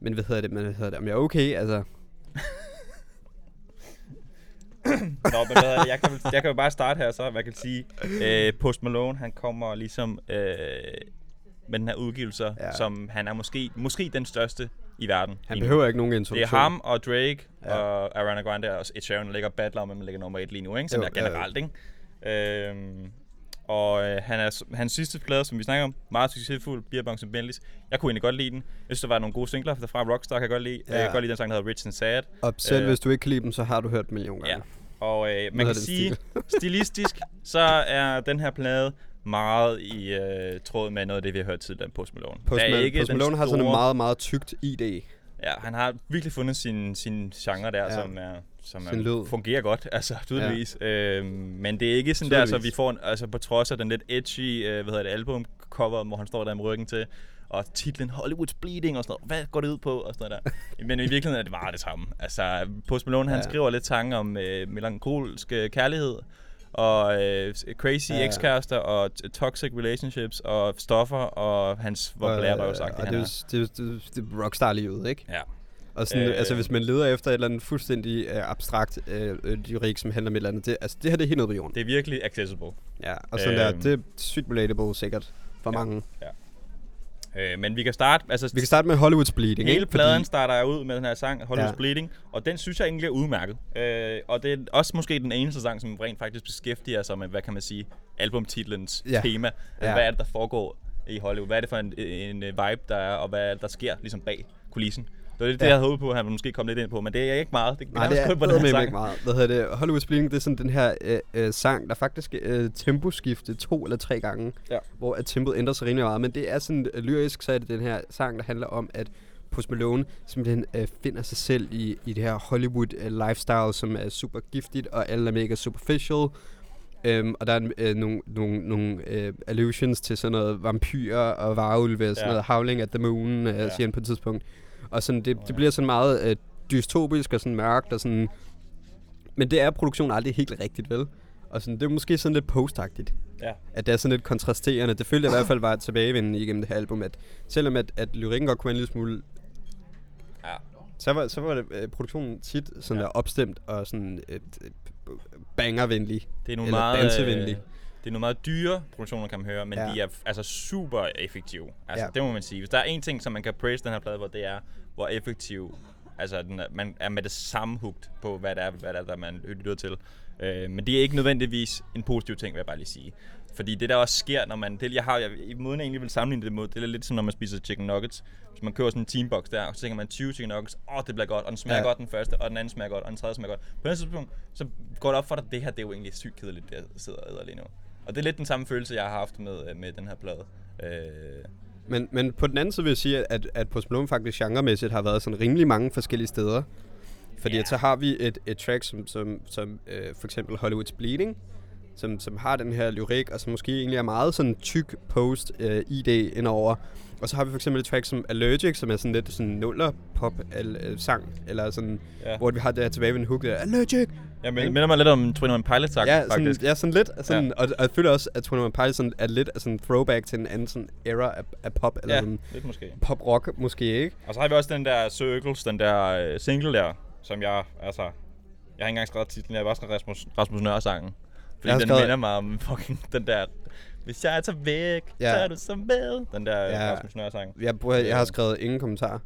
Men hvad hedder det, men hvad hedder det, om jeg er okay, altså... [coughs] Nå, men hvad jeg, kan, jeg kan jo bare starte her så, hvad jeg kan sige. Øh, Post Malone, han kommer ligesom øh, med den her udgivelse, Ja. som han er måske, måske den største i verden. Han lige nu. behøver ikke nogen Det introduktion. er ham og Drake Ja. og Ariana Grande og Ed Sheeran, der ligger battler om, hvem ligger nummer et lige nu, ikke? Som Jo, er ja, ja. generelt, ikke? Øhm, og øh, han er, hans sidste plade, som vi snakker om, meget succesfuld, Beer Bongs and Bentleys. Jeg kunne egentlig godt lide den. Jeg synes, der var nogle gode singler fra Rockstar, kan jeg godt lide. Ja. Ja. Jeg kan godt lide den sang, der hedder Rich and Sad. Og selv Øh, hvis du ikke kan lide dem, så har du hørt dem million gange. Ja. Og øh, man kan sige, [laughs] stilistisk, så er den her plade meget i øh, tråd med noget af det, vi har hørt tidligere om Post Malone. Post, Mal- ikke Post Malone har sådan en store- meget, meget tykt ID. Ja, han har virkelig fundet sin, sin genre der, Ja. som, er, som er, fungerer godt, [laughs] altså tydeligvis. Ja. Øhm, men det er ikke sådan der, så Tydeligvis. vi får en, altså på trods af den lidt edgy, øh, hvad hedder det, album cover, hvor han står der med ryggen til, og titlen Hollywood's Bleeding og sådan noget. Hvad går det ud på? Og sådan noget der. [laughs] Men i virkeligheden er det bare det samme. Altså, Post Malone, han Ja. skriver lidt sange om øh, melankolsk øh, kærlighed, og øh, crazy Ja. ekskærester, og toxic relationships, og stoffer, og hans vokabulære var jo sagt, og det, er, det, det, det er rockstar-livet, ikke? Ja. Og sådan, Øh. øh, altså, hvis man leder efter et eller andet fuldstændig øh, abstrakt øh, øh, lyrik, som handler om et eller andet, det, altså, det her det er helt nede på jorden. Det er virkelig accessible. Ja, og sådan der, Øhm. det er sygt relatable sikkert for Ja. mange. Øh, men vi kan starte, altså Vi kan starte med Hollywood's Bleeding, Hele ikke? pladen starter jeg ud med den her sang, Hollywood's Ja. Bleeding, og den synes jeg egentlig er udmærket. Øh, og det er også måske den eneste sang, som rent faktisk beskæftiger sig med, hvad kan man sige, albumtitlens Ja. tema. Ja. Hvad er det, der foregår i Hollywood? Hvad er det for en, en, vibe, der er, og hvad er det, der sker ligesom bag kulissen? Det var lidt det, Ja. jeg havde håbet på, at han måske komme lidt ind på, men det er ikke meget. Det, Nej, det er på den her sang. ikke meget. Hvad hedder det? Hollywood's Bleeding, det er sådan den her øh, øh, sang, der faktisk øh, temposkifte to eller tre gange, Ja. hvor at tempoet ændrer sig rimelig meget. Men det er sådan øh, lyrisk, så er det den her sang, der handler om, at Post Malone simpelthen øh, finder sig selv i, i det her Hollywood øh, lifestyle, som er super giftigt, og alle er mega superficial. Øhm, og der er øh, nogle, nogle, nogle øh, allusions til sådan noget vampyrer og varulve, sådan Ja. noget Howling at the Moon, øh, Ja. siger han på et tidspunkt. Og sådan, det, det bliver sådan meget øh, dystopisk og sådan mørkt og sådan... Men det er produktionen aldrig helt rigtigt, vel? Og sådan, det er måske sådan lidt postagtigt. Ja. At det er sådan lidt kontrasterende. Det følte jeg i hvert fald var et tilbagevendende igennem det her album, at selvom at, at lyrikken godt kunne være en lille smule Ja. så var, så var det, øh, produktionen tit sådan Ja. der opstemt og sådan et, et bangervenlig. Det er nogle Eller meget, dansevenlig. øh, det er nogle meget dyre produktioner, kan man høre, men Ja. de er altså super effektive. Altså, Ja. det må man sige. Hvis der er en ting, som man kan praise den her plade, hvor det er, hvor effektiv, altså den er, man er med det samme hugt på, hvad det er, hvad det er der man lytter til. Øh, men det er ikke nødvendigvis en positiv ting, vil jeg bare lige sige. Fordi det der også sker, når man... Det, jeg har, jeg, i måden jeg egentlig vil sammenligne det mod, det er lidt som når man spiser chicken nuggets. Hvis man køber sådan en teambox der, og så tænker man 20 chicken nuggets, åh, oh, det bliver godt, og den smager Ja. godt den første, og den anden smager godt, og den tredje smager godt. På den tidspunkt, så går det op for dig, at det her, det er jo egentlig sygt kedeligt, det jeg sidder og æder lige nu. Og det er lidt den samme følelse, jeg har haft med, øh, med den her plade. Øh, Men, men på den anden side vil jeg sige, at, at Post Malone faktisk genremæssigt har været sådan rimelig mange forskellige steder. Fordi at så har vi et, et track som, som, som øh, for eksempel Hollywood's Bleeding, som, som har den her lyrik, og som måske egentlig er meget sådan tyk post øh, indover. Og så har vi for eksempel et track som Allergic, som er sådan lidt sådan nuller pop øh, sang, eller sådan, ja. hvor vi har det her tilbagevendende hook der, Allergic! Jeg men- minder mig lidt om 21 Pilots, sagt, ja, sådan, faktisk. ja, sådan lidt. Sådan, ja. og, og jeg føler også, at 21 Pilots sådan, er lidt sådan en throwback til en anden sådan era af, af pop, eller Ja, sådan lidt måske. pop-rock måske, ikke? Og så har vi også den der Circles, den der øh, single der, som jeg, altså... Jeg har ikke engang skrevet titlen, jeg har bare skrevet Rasmus, Rasmus Nørre-sangen. Fordi den skrevet- minder mig om fucking den der... Hvis jeg tager væk, Ja. så er du så med. Den der Ja. Rasmus Nørre-sang. Jeg, bruger, jeg har skrevet ingen kommentar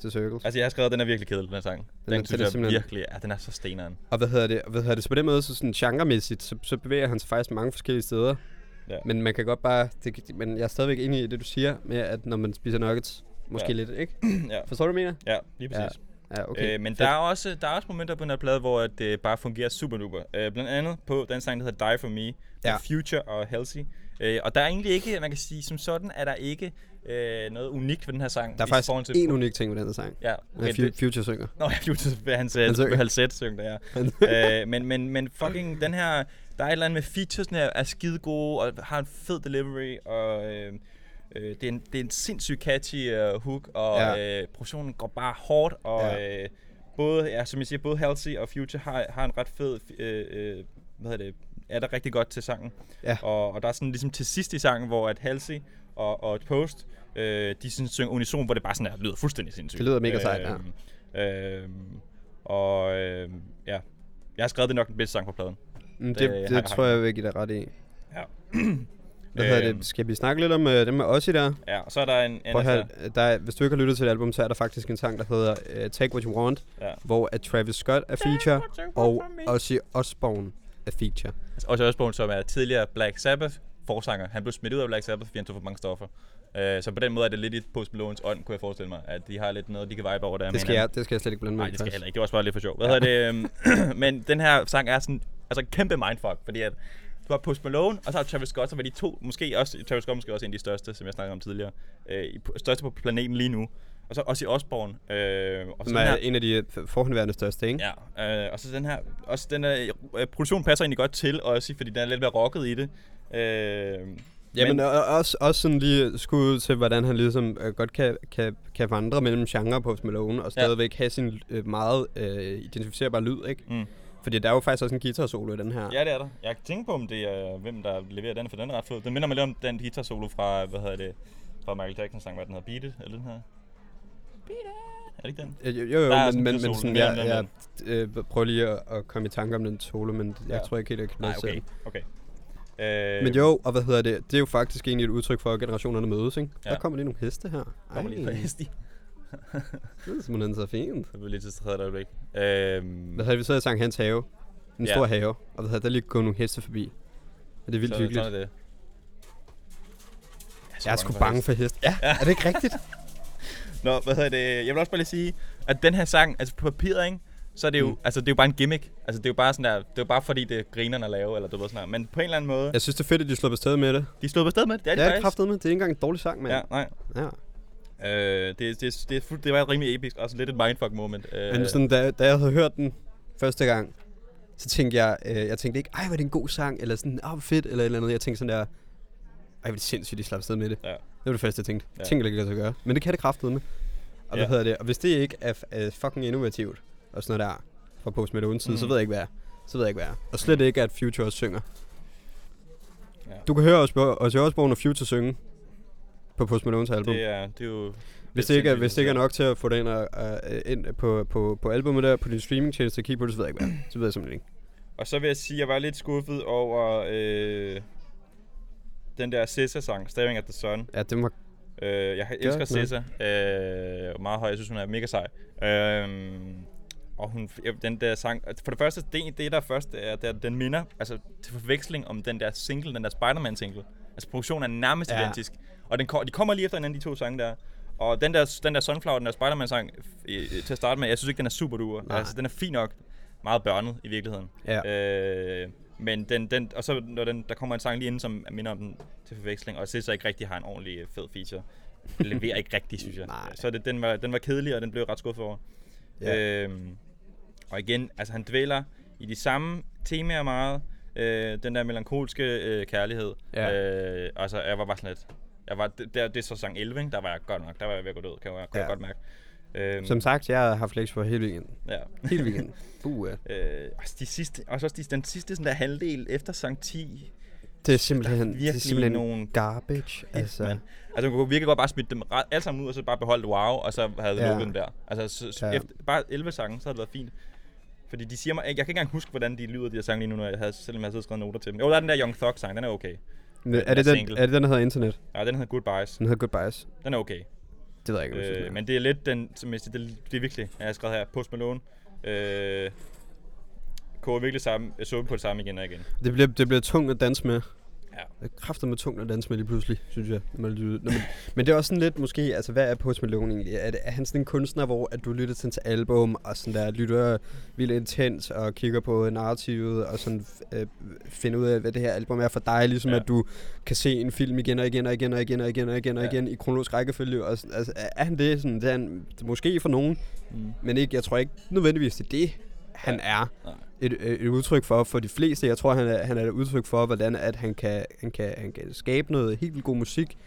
til Circles. Altså, jeg har skrevet, den er virkelig kedelig, den her sang. Den, Den er- synes er jeg simpelthen- virkelig... Ja, den er så steneren. Og hvad hedder det? Hvad hedder det? Så på den måde, så sådan genremæssigt, så, så bevæger han sig faktisk mange forskellige steder. Ja. Men man kan godt bare... Det, men jeg er stadigvæk enig i det, du siger, med at når man spiser nuggets, måske Ja. lidt, ikke? [clears throat] ja. Forstår du, mener? ja, lige præcis. Ja, okay. Okay, øh, men Fedt. der er, også, der er også momenter på den her plade, hvor det bare fungerer super duper. Øh, blandt andet på den sang, der hedder Die For Me, Ja. Future og Halsey. Øh, og der er egentlig ikke, man kan sige som sådan, er der ikke øh, noget unikt ved den her sang. Der er faktisk til- én unik ting ved den her sang. Ja, Okay, okay, det, Future synger. Nå, ja, Future Han hans synger. halset syng der, [laughs] Han- ja. øh, men, men, men fucking den her, der er et eller andet med featuresne er, er skide gode, og har en fed delivery, og øh, øh, det, er en, det er en sindssygt catchy uh, hook, og Ja. ja. øh, produktionen går bare hårdt, og Ja. øh, både, ja, som jeg siger, både Halsey og Future har, har en ret fed, øh, øh, hvad hedder det, er der rigtig godt til sangen. Ja. Og, og der er sådan ligesom til sidst i sangen, hvor at Halsey og, og Post, øh, de sådan synger unison, hvor det bare sådan her, lyder fuldstændig sindssygt. Det lyder mega sejt, ja. Øhm, øhm, og øh, ja, jeg har skrevet det er nok den bedste sang på pladen. Mm, Det det, det, jeg- tror jeg, jeg vil give dig ret i. Ja. [clears throat] Hvad hedder Øhm, det? Skal vi snakke lidt om øh, dem med Ozzy der? Ja, og så er der en, en høre, der er, hvis du ikke har lyttet til det album, så er der faktisk en sang, der hedder uh, Take What You Want, Ja. hvor at Travis Scott er feature, og Ozzy Osbourne er feature. Og så Osbourne, som er tidligere Black Sabbath forsanger. Han blev smidt ud af Black Sabbath, fordi han tog for mange stoffer. Øh, så på den måde er det lidt i Post Malones ånd, kunne jeg forestille mig, at de har lidt noget, de kan vibe over der. Det skal, hinanden. jeg, det skal jeg slet ikke blande mig Nej, det skal jeg heller ikke. Det var også bare lidt for sjov. Hvad hedder det? øhm, [clears throat] Men den her sang er sådan, altså kæmpe mindfuck, fordi at du har Post Malone, og så har Travis Scott, som er de to, måske også, Travis Scott måske også en af de største, som jeg snakkede om tidligere, øh, største på planeten lige nu. Og så også i Osborne. Øh, og så er en af de øh, forhåndværende største, ikke? Ja, øh, og så den her, også den her, øh, produktionen passer egentlig godt til også, fordi den er lidt mere rocket i det. Øh, Jamen, men, og, også, også sådan lige skud ud til, hvordan han ligesom øh, godt kan, kan, kan vandre mellem genre på Post Malone, og stadigvæk ja. have sin øh, meget øh, identificerbare lyd, ikke? Mm. Fordi der er jo faktisk også en guitar solo i den her. Ja, det er der. Jeg tænker på, om det er, hvem der leverer den, for den er ret fed. Den minder mig lidt om den guitar solo fra, hvad hedder det, fra Michael Jackson sang, hvad den hedder, Beat It, eller den her? Beat It! Er det ikke den? Jo, jo, jo Der men, men, men sådan, jeg, den jeg øh, prøver lige at, at komme i tanke om den solo, men jeg Ja. tror ikke helt, jeg kan Nej, okay. den. okay. Øh, Men jo, og hvad hedder det? Det er jo faktisk egentlig et udtryk for, at generationerne mødes, ikke? Ja. Der kommer lige nogle heste her. Kommer lige Ej, fast i. Det er simpelthen så fint. Jeg blev lige til tredje øjeblik. Øhm, Hvad havde vi så i sang Hans Have? En Ja. stor have. Og hvad havde der er lige gået nogle heste forbi. Og det er vildt så- hyggeligt. Sådan er det. Jeg er sgu bange for heste. Ja. Er det ikke rigtigt? Nå, hvad hedder det? Jeg vil også bare lige sige, at den her sang, altså på papiret, ikke? Så er det jo, Mm. altså det er jo bare en gimmick. Altså det er jo bare sådan der, det er jo bare fordi det er grinerne at lave, eller du ved sådan her. Men på en eller anden måde, Jeg synes, det er fedt, at de slår på stedet med det. de stod på sted med det. Det er de Ja, faktisk. kraftet med. Det er ikke engang en dårlig sang, mand. Ja, nej. ja. Øh, det, det, det, det, det var rimelig episk, også lidt et mindfuck moment. Øh, Men sådan, da, da jeg havde hørt den første gang, så tænkte jeg, øh, jeg tænkte ikke, ej, hvor er det en god sang, eller sådan, ah, hvor fedt, eller et eller andet. Jeg tænkte sådan der, ej, hvor er det sindssygt, de slap afsted med det. Ja. Det var det første, jeg tænkte. Ja. Jeg tænkte ikke, at det gøre. Men det kan det kraftet med. Og hvad Ja. hedder det? Og hvis det ikke er, er fucking innovativt, og sådan noget der, fra Post Malone side, mm. så ved jeg ikke, hvad er. Så ved jeg ikke, hvad er. Og slet ikke, at Future også synger. ja. Du kan høre Ozzy Ozzy Osbourne og Future synge på Post Malones album. det, er, det er jo... Hvis det, ikke er, hvis det ikke er synes nok til at få det ind, og, uh, ind på, på, på albumet der, på din streamingtjeneste, kigge på det, så ved jeg ikke hvad. Så ved jeg simpelthen ikke. Og så vil jeg sige, at jeg var lidt skuffet over øh, den der SZA-sang, Staring at the Sun. Ja, det må... Øh, jeg elsker. SZA. Øh, meget høj. Jeg synes, hun er mega sej. Øh, og hun, den der sang, altså, for det første, det, det der først er, det er, den minder, altså til forveksling om den der single, den der Spider-Man single. Altså produktionen er nærmest ja. identisk. Og den, de kommer lige efter hinanden, de to sange der. Og den der, den der Sunflower, den der Spider-Man sang, øh, til at starte med, jeg synes ikke, den er super duper. Nej. Altså, den er fin nok. Meget børnet i virkeligheden. Ja. Øh, men den, den, og så når den, der kommer en sang lige inden, som minder om den til forveksling, og så ikke rigtig har en ordentlig øh, fed feature. Den leverer ikke rigtigt, synes jeg. Nej. Så det, den, var, den var kedelig, og den blev ret skuffet over. Ja. Øhm, og igen, altså han dvæler i de samme temaer meget. Øh, den der melankolske øh, kærlighed. Ja. Øh, altså, jeg var bare sådan lidt... Jeg var, det, det, det er så sang 11, ikke? der var jeg godt nok. Der var jeg ved at gå død, kan jeg, kan Ja. jeg godt mærke. Øhm, Som sagt, jeg har flex for hele weekenden. ja. Hele weekenden. [laughs] Uh, ja. Øh, også, de sidste, også, de, den sidste sådan der halvdel efter sang 10. Det er simpelthen, det er simpelthen nogle garbage. Altså. Altså, Man. Altså, man kunne virkelig godt bare smide dem alle sammen ud, og så bare beholde wow, og så havde Ja. lukket dem der. Altså, så, Ja. efter, bare 11 sange, så havde det været fint. Fordi de siger mig, jeg kan ikke engang huske, hvordan de lyder, de her sange lige nu, når jeg havde, selvom jeg havde skrevet noter til dem. Jo, der er den der Young Thug sang, den er okay. Men er, det den, single. er det den, der hedder Internet? Ja, den hedder Goodbyes. Den hedder Goodbyes. Den er okay. Det ved jeg ikke, jeg Øh, men det er lidt den, som jeg siger, det, det er virkelig, jeg har skrevet her, Post Malone. Øh, koger virkelig sammen, suppe på det samme igen og igen. det bliver, det bliver tungt at danse med. Ja. Det er kræfter med tungt at danse med lige pludselig, synes jeg. Når man, lyder- når man, [laughs] men det er også sådan lidt måske, altså hvad er Post Malone egentlig? Er, det, er han sådan en kunstner, hvor at du lytter til hans album, og sådan der lytter vildt intens, og kigger på narrativet, og sådan øh, finder ud af, hvad det her album er for dig, ligesom ja. At du kan se en film igen og igen og igen og igen og igen og igen og Ja. igen i kronologisk rækkefølge. Og sådan, altså, er er han det? Sådan, det er han, måske for nogen, Mm. men ikke, jeg tror ikke nødvendigvis, det er det, han Ja. er Nej. Et, øh, et udtryk for for de fleste. Jeg tror, han er, han er et udtryk for, hvordan at han, kan, han, kan, han kan skabe noget helt vildt god musik,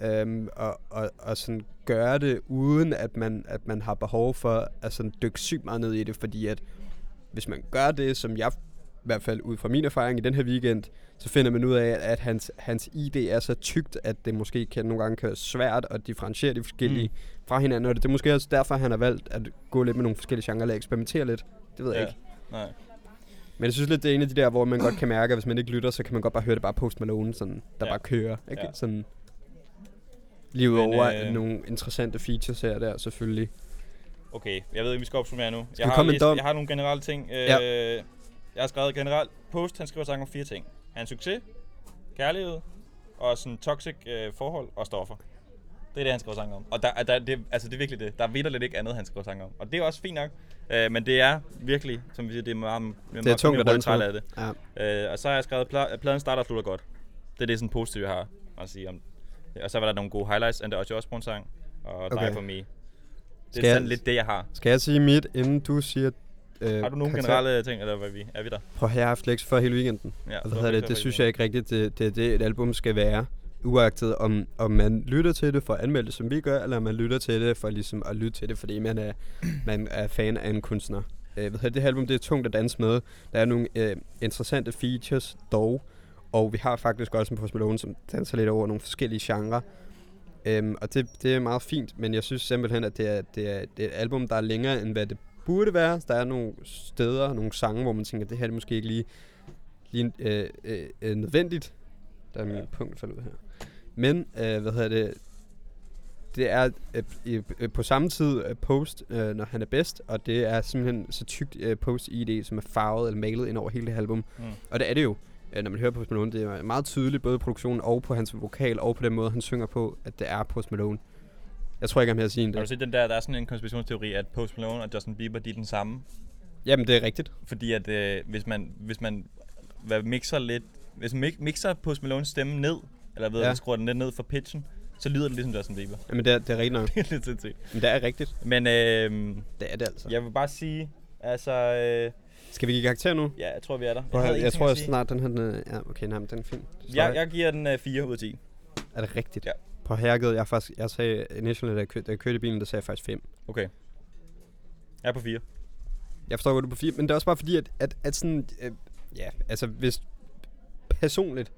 øhm, og, og, og sådan gøre det, uden at man, at man har behov for at sådan dykke sygt meget ned i det, fordi at hvis man gør det, som jeg i hvert fald ud fra min erfaring i den her weekend, så finder man ud af, at hans, hans ID er så tykt, at det måske kan nogle gange kan være svært at differentiere de forskellige mm. fra hinanden. Og det, det er måske også derfor, han har valgt at gå lidt med nogle forskellige genrer, eller eksperimentere lidt. Det ved jeg Ja. ikke. Nej. Men jeg synes lidt, det er en af de der, hvor man godt kan mærke, at hvis man ikke lytter, så kan man godt bare høre det bare Post Malone, sådan, der Ja. bare kører. Ikke? Ja. Sådan, lige udover øh, øh, nogle interessante features her der, selvfølgelig. Okay, jeg ved ikke, vi skal opsummere nu. vi Jeg har, læst, jeg har nogle generelle ting. Øh, Ja. Jeg har skrevet generelt. Post, han skriver sang om fire ting. Hans succes, kærlighed, og sådan toxic øh, forhold og stoffer. Det er det, han skriver sang om. Og der, der, det, altså, det er virkelig det. Der er vidderligt ikke andet, han skriver sang om. Og det er også fint nok. Øh, men det er virkelig, som vi siger, det er meget, Det er tungt at danse af det. Ja. Øh, og så har jeg skrevet, at pladen starter og slutter godt. Det er det sådan positivt, jeg har at sige om Og så var der nogle gode highlights af den Ozzy Osbourne sang, og Die Okay. For Me. Det Skal er jeg- sådan lidt det, jeg har. Skal jeg sige mit, inden du siger øh, Har du nogle karakter- generelle ting, eller hvad vi, er vi der? Prøv jeg har haft flex for hele weekenden. Ja, Og hvad hedder det, det synes jeg ikke rigtigt, det, det, det et album skal være. Uagtet om, om man lytter til det for at anmelde det, som vi gør, eller om man lytter til det for ligesom at lytte til det, fordi man er, man er fan af en kunstner. Øh, hedder det, her album, det er tungt at danse med. Der er nogle øh, interessante features dog, og vi har faktisk også en Post Malone, som danser lidt over nogle forskellige genrer. Øhm, og det, det er meget fint, men jeg synes simpelthen, at det er, det, er, det er et album, der er længere, end hvad det burde være. Der er nogle steder, nogle sange, hvor man tænker, det her er måske ikke lige, lige øh, øh, øh, nødvendigt. Der er min ja. punkt faldet ud her. Men, øh, hvad hedder det, det er øh, øh, på samme tid øh, post, øh, når han er bedst, og det er simpelthen så tykt øh, post ID, som er farvet eller malet ind over hele det album. Mm. Og det er det jo, øh, når man hører Post Malone. Det er meget tydeligt, både i produktionen og på hans vokal, og på den måde, han synger på, at det er Post Malone. Jeg tror ikke, jeg har sige end Har du det. set den der, der er sådan en konspirationsteori, at Post Malone og Justin Bieber, de er den samme? Jamen, det er rigtigt. Fordi at øh, hvis man, hvis man hvad, mixer lidt, hvis man mix- mixer Post Malones stemme ned, eller ved Ja. ja. skruer den lidt ned for pitchen, så lyder det ligesom Justin Bieber. Jamen, det er, det er rigtigt nok. [laughs] det er lidt sindssygt. Men det er rigtigt. Men øh, Det er det altså. jeg vil bare sige, altså, øh, Skal vi give karakter nu? ja, jeg tror vi er der. At en jeg ting tror at jeg snart, den her... Den ja, okay, nej, men den er fin. Jeg, jeg giver den øh, 4 ud af 10. Er det rigtigt? Ja. På herregud, jeg, faktisk, jeg sagde initially, da jeg, kørte, da jeg kørte i bilen, der sagde jeg faktisk 5. Okay. Jeg er på 4. Jeg forstår godt, du er på 4, men det er også bare fordi, at, at, at sådan... Øh, ja, altså hvis... Personligt,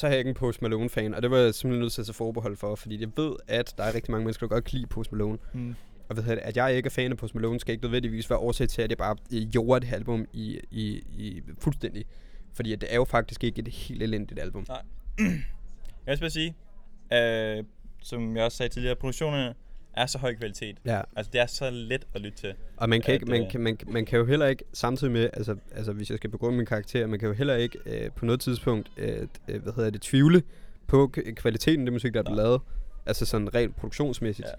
så er jeg ikke en Post Malone-fan, og det var jeg simpelthen nødt til at tage forbehold for, fordi jeg ved, at der er rigtig mange mennesker, der godt kan lide Post Malone. Mm. Og ved at jeg ikke er fan af Post Malone, skal ikke nødvendigvis være årsag til, at jeg bare øh, gjorde det album i, i, i fuldstændig. Fordi at det er jo faktisk ikke et helt elendigt album. [clears throat] Jeg vil bare sige, øh, som jeg også sagde tidligere, produktionerne er så høj kvalitet. Ja, Altså, det er så let at lytte til. og man kan, ikke, man, øh, kan, man, man kan jo heller ikke, samtidig med, altså, altså hvis jeg skal begrunde min karakter, man kan jo heller ikke øh, på noget tidspunkt, øh, øh, hvad hedder det, tvivle på kvaliteten af det musik, der er blevet lavet. Altså sådan rent produktionsmæssigt. Ja.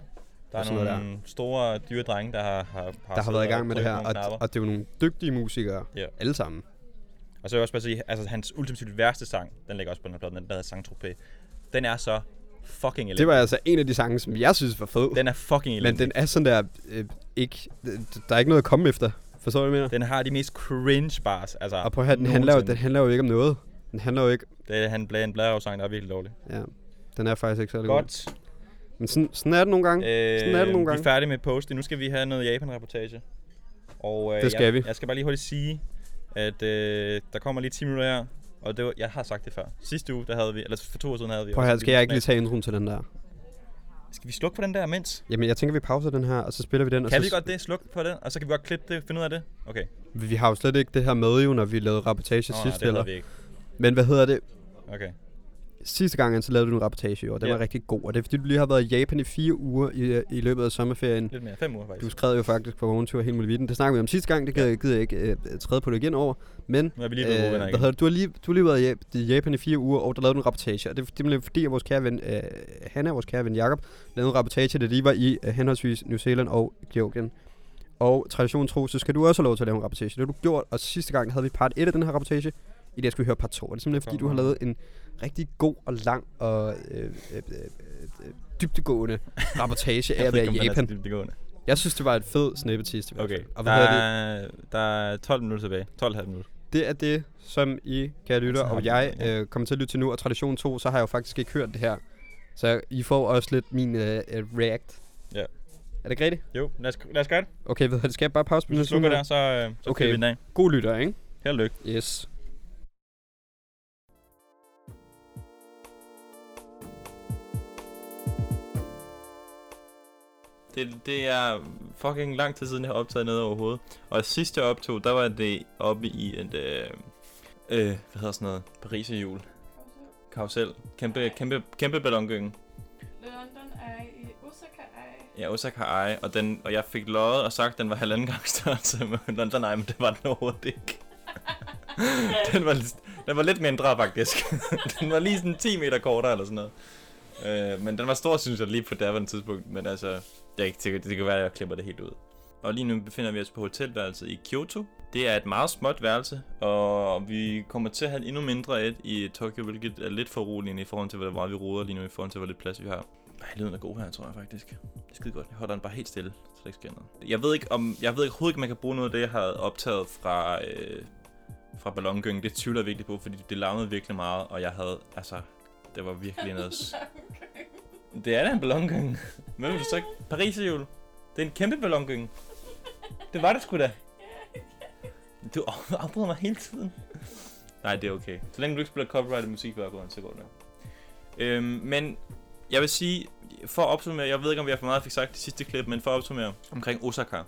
Der er nogle noget store dyre drenge, der har, har, har, der har været i gang med det her, og, knapper. og det er jo nogle dygtige musikere, Ja. alle sammen. Og så vil jeg også bare sige, altså hans ultimativt værste sang, den ligger også på den her plade, den der hedder Sang Tropez. Den er så fucking elendig. Det var altså en af de sange, som jeg synes var fed. Den er fucking elendig. Men den er sådan der, øh, ikke, der er ikke noget at komme efter. Forstår du, hvad jeg mener? den har de mest cringe bars. Altså, Og prøv at høre, den handler, jo, den handler jo ikke om noget. Den handler jo ikke, Det er han blæ- en blæreoversang, der er virkelig dårlig. ja, den er faktisk ikke særlig god. Godt. Men sådan, sådan er det nogle gange. Øh, Sådan er det nogle Vi gange. er færdige med post. Nu skal vi have noget Japan-reportage. Og, øh, Det skal jeg, vi. Jeg skal bare lige hurtigt sige, at øh, der kommer lige 10 minutter her. Og det var, jeg har sagt det før. Sidste uge, der havde vi, eller for to år siden havde vi Prøv her, skal jeg ikke lige tage introen til den der? Skal vi slukke for den der mens? Jamen, jeg tænker, vi pauser den her, og så spiller vi den. og Kan så, vi godt det? Slukke for den? Og så kan vi godt klippe det, finde ud af det? Okay. Vi, har jo slet ikke det her med jo, når vi lavede rapportage nej, sidst. det eller. vi ikke. Men hvad hedder det? Okay. Sidste gang, så lavede du en rapportage, jo, og den Ja. var rigtig god. Og det er fordi, du lige har været i Japan i fire uger i, i løbet af sommerferien. Lidt mere. Fem uger faktisk. Du skrev jo faktisk på vogntur helt muligt Det snakker vi om sidste gang, det gider, gider jeg ikke øh, træde på det igen over. Men Nu er vi lige blevet gode igen. hedder det? du, har lige, du har lige været i Jap- i Japan i fire uger, og der lavede du en rapportage. Og det er simpelthen fordi, at vores kære ven, øh, Hanna, vores kære ven Jakob, lavede en rapportage, da de var i øh, henholdsvis New Zealand og Georgien. Og tradition tro, så skal du også have lov til at lave en rapportage. Det har du gjort, og sidste gang havde vi part 1 af den her rapportage. I dag skal vi høre part 2. Og det er simpelthen fordi, du har lavet en rigtig god og lang og øh, øh, øh, øh, dybtegående rapportage [laughs] af at være i Japan. Jeg synes, det var et fed snippetist. Okay. Og hvad der, hedder det? er, der er 12 minutter tilbage. 12,5 minutter. Det er det, som I, kære lytter, Så har og jeg øh, kommer til at lytte til nu. Og tradition 2, så har jeg jo faktisk ikke hørt det her. Så I får også lidt min øh, øh, react. Ja. Er det rigtigt? Jo, lad os, lad os gøre det. Okay, ved du, skal jeg bare pause på Hvis du slukker der, så, øh, så Okay. okay. vi den af. God lytter, ikke? Held og lykke. Yes. Det, det er fucking lang tid siden, jeg har optaget noget overhovedet. Og sidste jeg optog, der var det oppe i et, øh, øh, hvad hedder sådan noget, Pariserhjul. Karusel. Kæmpe, kæmpe, kæmpe ballongynge. London er i Osaka er Ja, Osaka Eye, og, den, og jeg fik løjet og sagt, at den var halvanden gang størrelse med London Eye, men det var den overhovedet ikke. [laughs] den, var, lidt- den var lidt mindre, faktisk. [laughs] den var lige sådan 10 meter kortere eller sådan noget. Øh, men den var stor, synes jeg, lige på daværende tidspunkt. Men altså, det, er ikke det, det kan være, at jeg klipper det helt ud. Og lige nu befinder vi os på hotelværelset i Kyoto. Det er et meget småt værelse, og vi kommer til at have endnu mindre et i Tokyo, hvilket er lidt for roligt i forhold til, hvor meget vi roder lige nu, i forhold til, hvor lidt plads vi har. Ej, lyden er god her, tror jeg faktisk. Det er skide godt. Jeg holder den bare helt stille, så der ikke sker noget. Jeg ved ikke, om, jeg ved ikke overhovedet ikke, om man kan bruge noget af det, jeg havde optaget fra, øh, fra ballongyngen. Det tvivler jeg virkelig på, fordi det larmede virkelig meget, og jeg havde, altså, det var virkelig noget... [laughs] Det er da en ballongyng. Men vil du så ikke? Paris jul. Det er en kæmpe ballongyng. Det var det sgu da. Du afbryder mig hele tiden. Nej, det er okay. Så længe du ikke spiller copyrighted musik i baggrunden, så går det. Øhm, men jeg vil sige, for at opsummere, jeg ved ikke, om vi har for meget fik sagt det sidste klip, men for at opsummere omkring Osaka.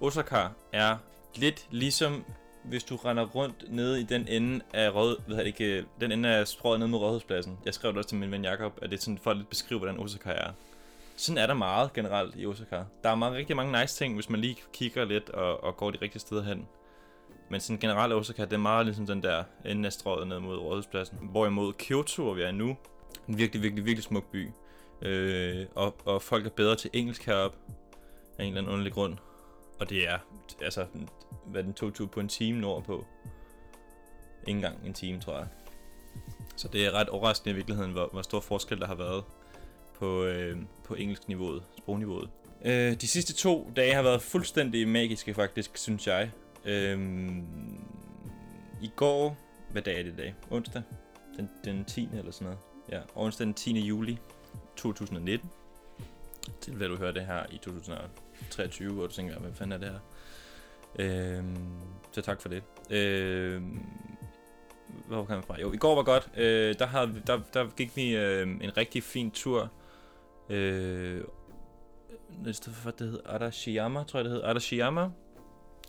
Osaka er lidt ligesom, hvis du render rundt nede i den ende af råd, ved jeg ikke, øh, den ende af strået nede mod Rådhuspladsen. Jeg skrev det også til min ven Jakob, at det er sådan for at lidt beskrive, hvordan Osaka er. Sådan er der meget generelt i Osaka. Der er meget, rigtig mange nice ting, hvis man lige kigger lidt og, og går de rigtige steder hen. Men sådan generelt Osaka, det er meget ligesom den der ende af strøget ned mod Rådhuspladsen. Hvorimod Kyoto, hvor vi er nu, en virkelig, virkelig, virkelig smuk by. Øh, og, og folk er bedre til engelsk heroppe af en eller anden underlig grund. Og det er, altså, hvad den tog tur på en time nordpå. Ikke engang en time, tror jeg. Så det er ret overraskende i virkeligheden, hvor, hvor stor forskel der har været på, øh, på engelsk niveauet, sprogniveauet. Øh, de sidste to dage har været fuldstændig magiske faktisk, synes jeg. Øh, I går, hvad dag er det i dag? Onsdag? Den, den 10. eller sådan noget. Ja, onsdag den 10. juli 2019. Til hvad du hører det her i 2019. 23, hvor du tænker, hvad fanden er det her? Øh, så tak for det. Øh, hvor kan man fra? Jo, i går var godt. Øh, der, havde, der, der gik vi øh, en rigtig fin tur. Øh, i stedet for, det hedder, Arashiyama, tror jeg det hedder. Arashiyama,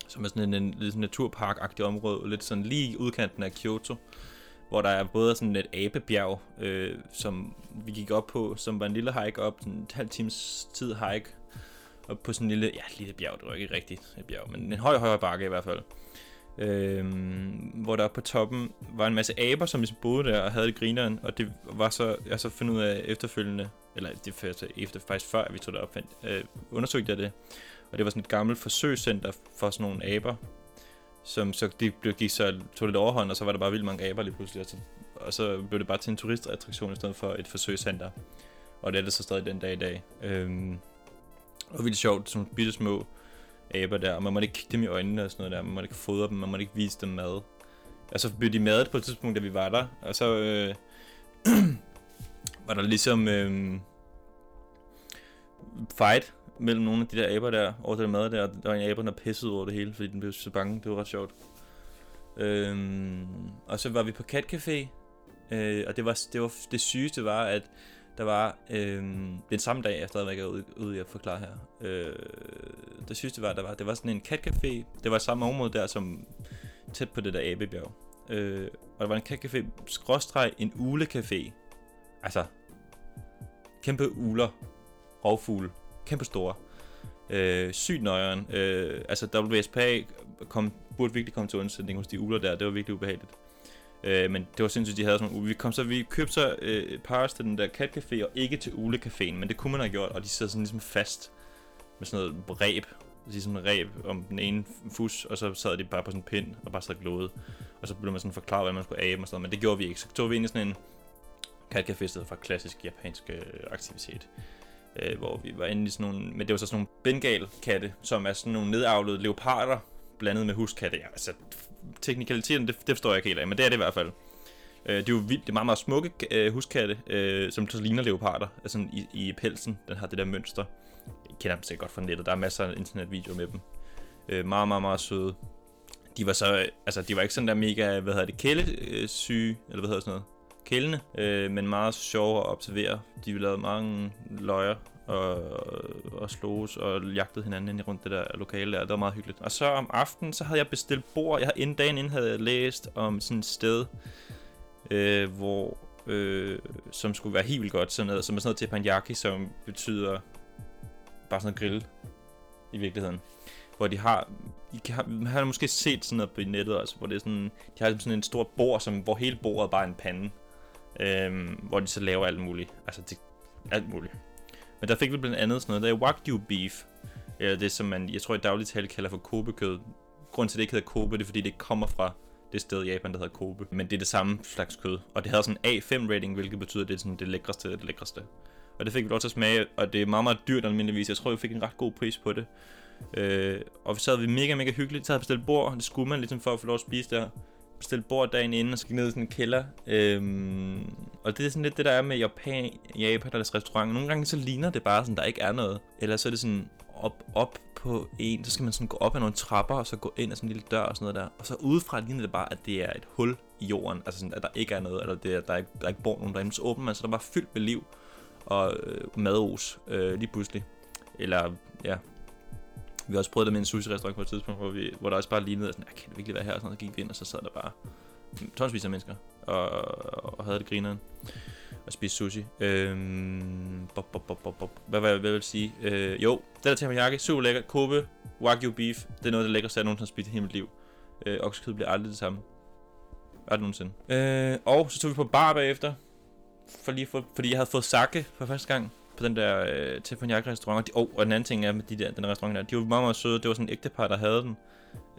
som er sådan en, en en sådan naturpark-agtig område, lidt sådan lige i udkanten af Kyoto hvor der er både sådan et abebjerg, øh, som vi gik op på, som var en lille hike op, en halv times tid hike, op på sådan en lille, ja, lille bjerg, det var ikke rigtigt et bjerg, men en høj, høj bakke i hvert fald. Øhm, hvor der på toppen var en masse aber, som ligesom boede der og havde det grineren, og det var så, jeg så fundet ud af efterfølgende, eller det første, efter, faktisk før vi tog det op, fandt, øh, undersøgte jeg det, og det var sådan et gammelt forsøgscenter for sådan nogle aber, som så det blev, gik så, tog lidt overhånd, og så var der bare vildt mange aber lige pludselig, og så, og så blev det bare til en turistattraktion i stedet for et forsøgscenter. Og det er det så stadig den dag i dag. Øhm, og vildt sjovt, som bitte små aber der, og man må ikke kigge dem i øjnene og sådan noget der, man må ikke fodre dem, man må ikke vise dem mad. Og så blev de madet på et tidspunkt, da vi var der, og så øh, [clears throat] var der ligesom øh, fight mellem nogle af de der aber der, over det der mad der, og der var en aber, der pissede over det hele, fordi den blev så bange. Det var ret sjovt. Øhm, og så var vi på Cat Café, øh, og det var, det var det sygeste var, at der var øh, den samme dag, efter jeg var ude, ude i at forklare her. Øh, det sidste var, der var, det var sådan en cat café. Det var samme område der, som tæt på det der abebjerg. Øh, og der var en cat café, skråstreg en ulecafé. Altså, kæmpe uler, rovfugle, kæmpe store. Øh, sygt nøjeren. Øh, altså WSPA kom, burde virkelig komme til undsætning hos de uler der. Det var virkelig ubehageligt. Øh, men det var sindssygt, de havde sådan nogle Vi kom så, vi købte så øh, Paris til den der cat café og ikke til Ule-caféen, men det kunne man have gjort, og de sidder sådan ligesom fast med sådan noget ræb, ligesom en ræb om den ene fus, og så sad de bare på sådan en pind og bare sad og. Og så blev man sådan forklaret, hvad man skulle af og sådan noget, men det gjorde vi ikke. Så tog vi ind i sådan en cat café stedet for klassisk japansk øh, aktivitet. Øh, hvor vi var inde i sådan nogle, men det var så sådan nogle bengal-katte, som er sådan nogle nedavlede leoparder, blandet med huskatte. Ja, altså, teknikaliteten, det, det forstår jeg ikke helt af, men det er det i hvert fald. Øh, det er jo vildt, det er meget, meget smukke øh, huskatte, øh, som så ligner leoparder, altså i, i pelsen, den har det der mønster. Jeg kender dem sikkert godt fra nettet, der er masser af internetvideoer med dem. Øh, meget, meget, meget søde. De var så, altså de var ikke sådan der mega, hvad hedder det, kælesyge, eller hvad hedder sådan noget, kælende, øh, men meget sjove at observere. De lavede mange løjer og, og sloges og jagtede hinanden ind rundt det der lokale der. Det var meget hyggeligt. Og så om aftenen, så havde jeg bestilt bord. Jeg havde inden dagen inden havde jeg læst om sådan et sted, øh, hvor, øh, som skulle være helt vildt godt, sådan noget, som er sådan noget teppanyaki, som betyder bare sådan noget grill i virkeligheden. Hvor de har, I kan, man har måske set sådan noget på nettet også, hvor det er sådan, de har sådan en stor bord, som, hvor hele bordet bare er en pande. Øh, hvor de så laver alt muligt. Altså, det, alt muligt. Men der fik vi blandt andet sådan noget, der er Wagyu beef. Eller det, som man, jeg tror i dagligt tale kalder for Kobe-kød. Grunden til, at det ikke hedder Kobe, det er, fordi det kommer fra det sted i Japan, der hedder Kobe. Men det er det samme slags kød. Og det havde sådan en A5 rating, hvilket betyder, at det er sådan det lækreste af det lækreste. Og det fik vi lov til at smage, og det er meget, meget dyrt almindeligvis. Jeg tror, vi fik en ret god pris på det. Øh, og så havde vi mega, mega hyggeligt. Så havde bestilt bord, det skulle man ligesom for at få lov at spise der. Bestilt bord dagen inden, og så gik ned i sådan en kælder. Øhm, og det er sådan lidt det, der er med Japan, Japan deres restaurant. Nogle gange så ligner det bare sådan, der ikke er noget. Eller så er det sådan op, op på en, så skal man sådan gå op ad nogle trapper, og så gå ind ad sådan en lille dør og sådan noget der. Og så udefra ligner det bare, at det er et hul i jorden. Altså sådan, at der ikke er noget, eller det er, der, ikke, der ikke bor nogen derinde. Så åbner man, så der var fyldt med liv og øh, mados øh, lige pludselig. Eller, ja, vi har også prøvet det med en sushi-restaurant på et tidspunkt, hvor, vi, hvor der også bare lignede, sådan, ah, kan det virkelig være her? Og sådan så gik vi ind, og så sad der bare tonsvis af mennesker, og, og havde det grineren og spise sushi. Øhm, bop, bop, bop, bop, bop. Hvad, hvad, hvad vil jeg sige? Øh, jo, det der teriyaki, super lækker. Kobe, wagyu beef, det er noget der det lækreste, jeg nogensinde har spist i hele mit liv. Øh, oksekød bliver aldrig det samme. Aldrig nogensinde. Øh, og så tog vi på bar bagefter, for lige for, fordi jeg havde fået sake for første gang på den der øh, teppanyaki restaurant. De, oh, og den anden ting er med de der, den restaurant der, de var meget, meget søde. Det var sådan en ægtepar, der havde den.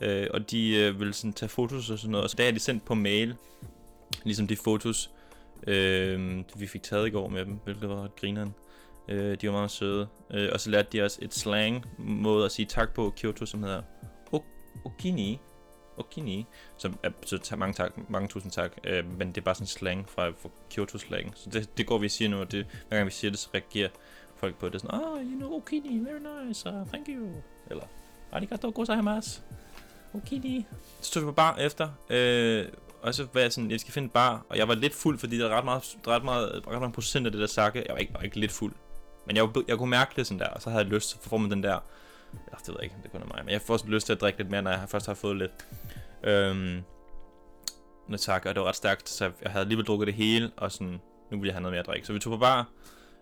Øh, og de øh, ville sådan tage fotos og sådan noget. Og så der er de sendt på mail, ligesom de fotos, øh, vi fik taget i går med dem, hvilket var ret grineren. Øh, de var meget søde. Øh, og så lærte de os et slang måde at sige tak på Kyoto, som hedder Okini. Okini. Så, så t- mange, tak, mange tusind tak. Øh, men det er bare sådan slang fra, fra Kyoto slang. Så det, det går vi siger nu, og det, hver gang vi siger det, så reagerer folk på det. Sådan, oh, you know, Okini, very nice, uh, thank you. Eller, arigato gozaimasu. Okini. Så tog vi på bar efter, øh, og så var jeg sådan, jeg skal finde en bar, og jeg var lidt fuld, fordi der er ret meget, ret meget, ret meget procent af det der sakke. Jeg var ikke, var ikke lidt fuld, men jeg, jeg kunne mærke det sådan der, og så havde jeg lyst, så får man den der, eller det ved jeg ikke, det kun er mig, men jeg får også lyst til at drikke lidt mere, når jeg først har fået lidt. Øhm, noget tak, og det var ret stærkt, så jeg havde alligevel drukket det hele, og sådan, nu ville jeg have noget mere at drikke. Så vi tog på bar,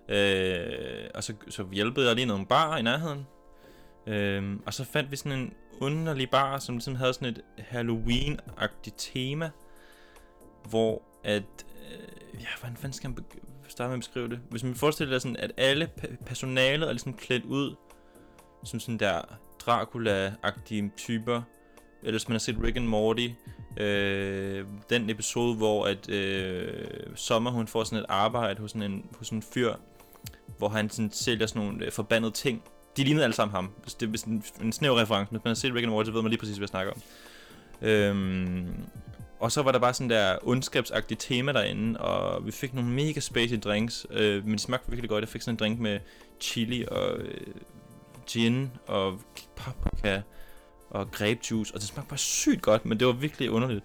øh, og så, så hjælpede jeg lige nogle bar i nærheden. Øhm, og så fandt vi sådan en underlig bar, som ligesom havde sådan et Halloween-agtigt tema, hvor at, øh, ja, hvordan fanden skal man starte med at beskrive det? Hvis man forestiller sig sådan, at alle personalet er ligesom klædt ud, som sådan der Dracula-agtige typer, eller hvis man har set Rick and Morty, øh, den episode, hvor at øh, Sommer hun får sådan et arbejde hos sådan en, hos sådan en fyr, hvor han sådan sælger sådan nogle øh, forbandede ting. De lignede alle sammen ham. Altså, det er en, en snæv reference, hvis man har set Rick and Morty, så ved man lige præcis, hvad jeg snakker om. Øhm, og så var der bare sådan der ondskabsagtigt tema derinde, og vi fik nogle mega spacey drinks, øh, men de smagte virkelig godt. Jeg fik sådan en drink med chili og øh, gin og paprika og grapejuice, og det smagte bare sygt godt, men det var virkelig underligt.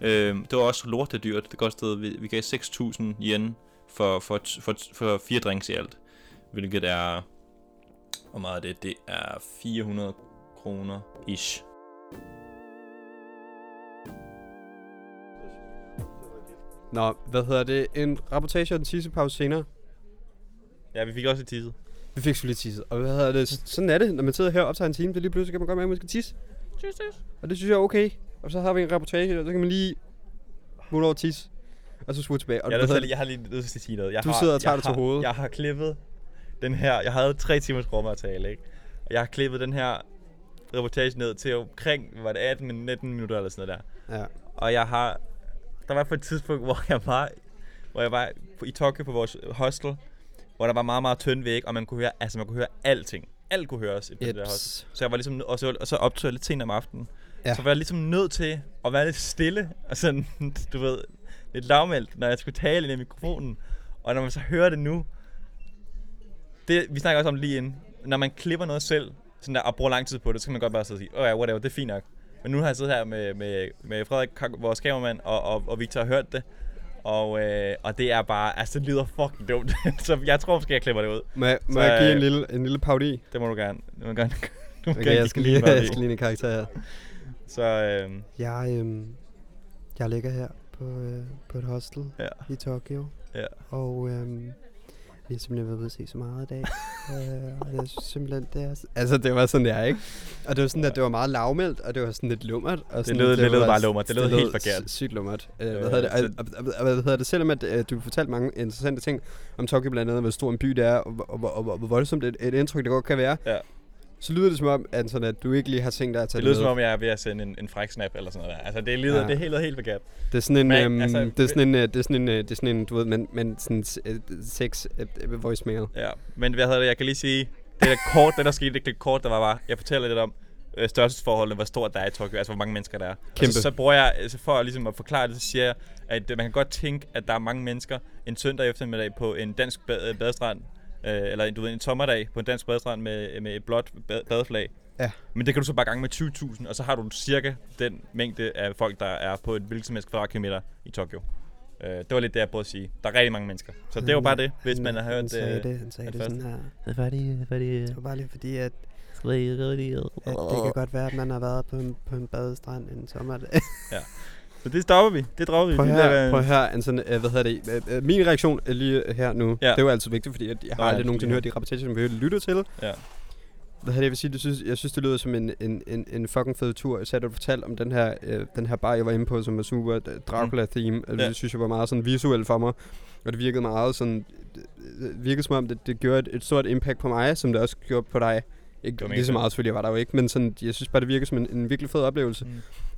Øh, det var også lortet dyrt. Det kostede, vi, vi gav 6.000 yen for, for, for, for fire drinks i alt, hvilket er, hvor meget er det? Det er 400 kroner ish. Nå, hvad hedder det? En rapportage og en tissepause senere. Ja, vi fik også et tisset. Vi fik så lidt tisset. Og hvad hedder det? Sådan er det, når man sidder her og optager en time, det lige pludselig kan man godt mærke, at man skal tisse. Tjus, tjus. Og det synes jeg er okay. Og så har vi en rapportage, og så kan man lige mulle over tisse. Og så smutte tilbage. Og Jeg, er til- jeg har lige nødt til at sige noget. Jeg Du har, sidder og tager det til har, hovedet. Jeg har klippet den her... Jeg havde tre timers råmateriale, ikke? Og jeg har klippet den her reportage ned til omkring, var det 18 min- 19 minutter eller sådan noget der. Ja. Og jeg har... Der var på et tidspunkt, hvor jeg var, hvor jeg var i Tokyo på vores hostel, hvor der var meget, meget tynd væg, og man kunne høre, altså man kunne høre alting. Alt kunne høres på det der. Jeps. Så jeg var ligesom, og så, og så optog jeg lidt sent om aftenen. Ja. Så var jeg ligesom nødt til at være lidt stille, og sådan, [laughs] du ved, lidt lavmældt, når jeg skulle tale ind i mikrofonen. Og når man så hører det nu, det, vi snakker også om lige inden, når man klipper noget selv, sådan der, og bruger lang tid på det, så kan man godt bare sidde og sige, åh oh ja, whatever, det er fint nok. Men nu har jeg siddet her med, med, med Frederik, vores kameramand, og, og, og Victor har hørt det. Og, øh, og det er bare, altså det lyder fucking dumt. [laughs] så jeg tror måske, jeg klipper det ud. Må, jeg, må Så, jeg give en øh, lille, en lille paudi? Det må du gerne. Du må gerne. [laughs] Du må Okay, gerne jeg skal lige, jeg skal lige en karakter her. Så øh, Jeg, øhm, jeg ligger her på, øh, på et hostel ja, i Tokyo. ja. Og øhm, vi har simpelthen været ude at se så meget i dag. [laughs] øh, og jeg synes simpelthen, det er... Altså, det var sådan, det er, ikke? Og det var sådan, at det var meget lavmældt, og det var sådan lidt lummert. Og sådan, lød- det lød bare lummert. Det lød helt forkert. Sygt lummert. Øh, hvad Øh, hedder det? Og, og, og, hvad hedder det? Selvom at, øh, du fortalte mange interessante ting om Tokyo blandt andet, hvor stor en by det er, og, og, og, og, og hvor voldsomt et, et indtryk det godt kan være. Ja. Så lyder det som om, Anton, at du ikke lige har tænkt dig at tage Det det, lyder med. som om, jeg er ved at sende en, en fræk snap eller sådan noget der. Altså, det lyder, Ja. det er helt, helt forkert. Det er sådan en, Men, øhm, altså, det er sådan en, øh, det er sådan en, øh, det er sådan en, du ved, men, men sådan øh, sex øh, voicemail. Ja, men hvad hedder det, jeg kan lige sige, det der kort, det der skete, det klip kort, der var bare, jeg fortæller lidt om øh, størrelsesforholdene, hvor stort der er i Tokyo, altså hvor mange mennesker der er. Kæmpe. Og så, så bruger jeg, altså for ligesom at forklare det, så siger jeg, at man kan godt tænke, at der er mange mennesker en søndag eftermiddag på en dansk bad, badestrand, øh, eller du ved, en sommerdag på en dansk badestrand med, med et blåt bad, badeflag. Ja. Men det kan du så bare gange med 20.000, og så har du cirka den mængde af folk, der er på et hvilket som helst kvadratkilometer i Tokyo. Øh, det var lidt det, jeg prøvede at sige. Der er rigtig mange mennesker. Så det var bare det, hvis man har hørt Han sagde øh, det, han sagde det sådan her. Det er fordi, det er fordi, Det var bare lige fordi, at, fordi, at det kan godt være, at man har været på en, på en badestrand en sommerdag. [laughs] Så det stopper vi. Det dropper vi. Prøv her, prøv her, Anton, øh, hvad hedder det? Øh, øh, Min reaktion er lige her nu, Ja. det er jo altid vigtigt, fordi at jeg har Nå, ja, aldrig nogensinde lige hørt de rapportager, som vi har lyttet til. Ja. Hvad hedder det, jeg vil sige, det synes, jeg synes, det lyder som en, en, en, en fucking fed tur. Så du fortalt om den her, øh, den her bar, jeg var inde på, som var super øh, Dracula-theme. Mm. Ja. Det synes jeg var meget sådan visuelt for mig. Og det virkede meget sådan, det virkede som om, det, det gjorde et, et stort impact på mig, som det også gjorde på dig. Ikke Det lige så meget selvfølgelig, jeg var der jo ikke, men sådan, jeg synes bare, det virkede som en, en virkelig fed oplevelse. Mm.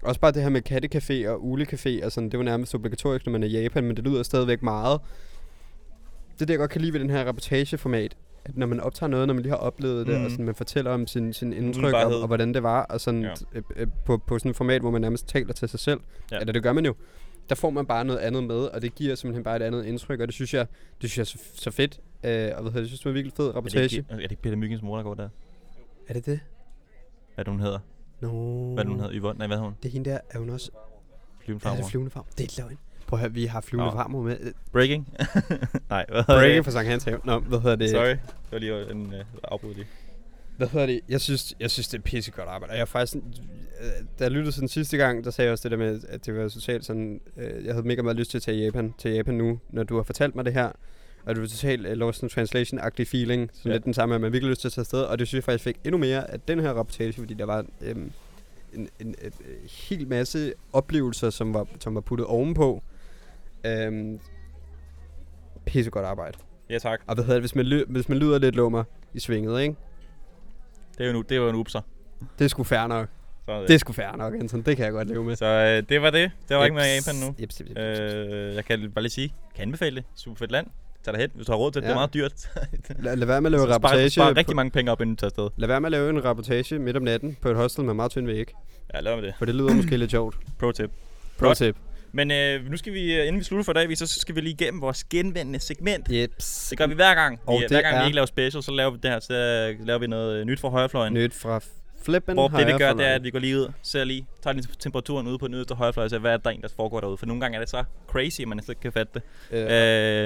Også bare det her med kattecafé og ulecafé og sådan, det var nærmest obligatorisk, når man er i Japan, men det lyder stadigvæk meget. Det er det, jeg godt kan lide ved den her reportageformat, at når man optager noget, når man lige har oplevet det, Mhm. og sådan, man fortæller om sin, sin indtryk og, Umiddelbarhed. og, hvordan det var, og sådan Ja. øh, øh, på, på sådan et format, hvor man nærmest taler til sig selv, Ja. eller det gør man jo, der får man bare noget andet med, og det giver simpelthen bare et andet indtryk, og det synes jeg, det synes jeg er så, så fedt, øh, og hvad hedder det, jeg synes, det var en virkelig fed Er det, reportage. er det ikke Peter Myggens mor, der går der? Er det det? Hvad det, hun hedder? No. Hvad det, hun hedder? Yvonne? Nej, hvad hedder hun? Det er hende der, er hun også Flyvende det er farmor. flyvende farm. Det er løgn. Prøv at høre, vi har flyvende Nå. farmor med. Breaking? [laughs] Nej, hvad hedder Breaking det? for Sankt Hans Have. Nå, hvad hedder det? Sorry. Det var lige en uh, afbrud lige. Hvad hedder det? Jeg synes, jeg synes det er pissegodt arbejde. Og jeg er faktisk, øh, da jeg lyttede sådan sidste gang, der sagde jeg også det der med, at det var totalt sådan, øh, jeg havde mega meget lyst til at tage Japan, til Japan nu, når du har fortalt mig det her. Og det var totalt uh, lost in translation-agtig feeling. Sådan Ja. lidt den samme, at man virkelig lyst til at tage afsted. Og det synes jeg faktisk fik endnu mere af den her rapportage, fordi der var øhm, en, en, en, en hel masse oplevelser, som var, som var puttet ovenpå. Øhm, pissegodt arbejde. Ja, tak. Og hvad hedder det, hvis man, ly- hvis man lyder lidt lummer i svinget, ikke? Det er jo, nu, det var en upser. Det er sgu fair nok. Er Det er sgu fair nok, Anton. Det kan jeg godt leve med. Så øh, det var det. Det var ikke mere Japan nu. Jeps, jeps, jeps, jeps. Øh, jeg kan bare lige sige, kan anbefale det. Super fedt land. Tag derhen, hvis du har råd til det. Det er Ja. meget dyrt. [laughs] Lad, lad være med at lave Så sparer, rapportage. sparer på- rigtig mange penge op, inden du tager afsted. Lad være med at lave en rapportage midt om natten på et hostel med meget tynd væg. Ja, lad mig det. For det lyder måske lidt sjovt. Pro tip. Pro tip. Men øh, nu skal vi, øh, inden vi slutter for i dag, vi- så skal vi lige igennem vores genvendende segment. Jeps. Det gør vi hver gang. Og Vi, hver gang vi er- ikke laver special, så laver vi det her, så øh, laver vi noget nyt fra højrefløjen. Nyt fra flippen Hvor det vi gør, det er, at vi går lige ud, ser lige, tager lige temperaturen ude på den yderste højrefløj, og ser, hvad er der en, der foregår derude. For nogle gange er det så crazy, at man slet ikke kan fatte det.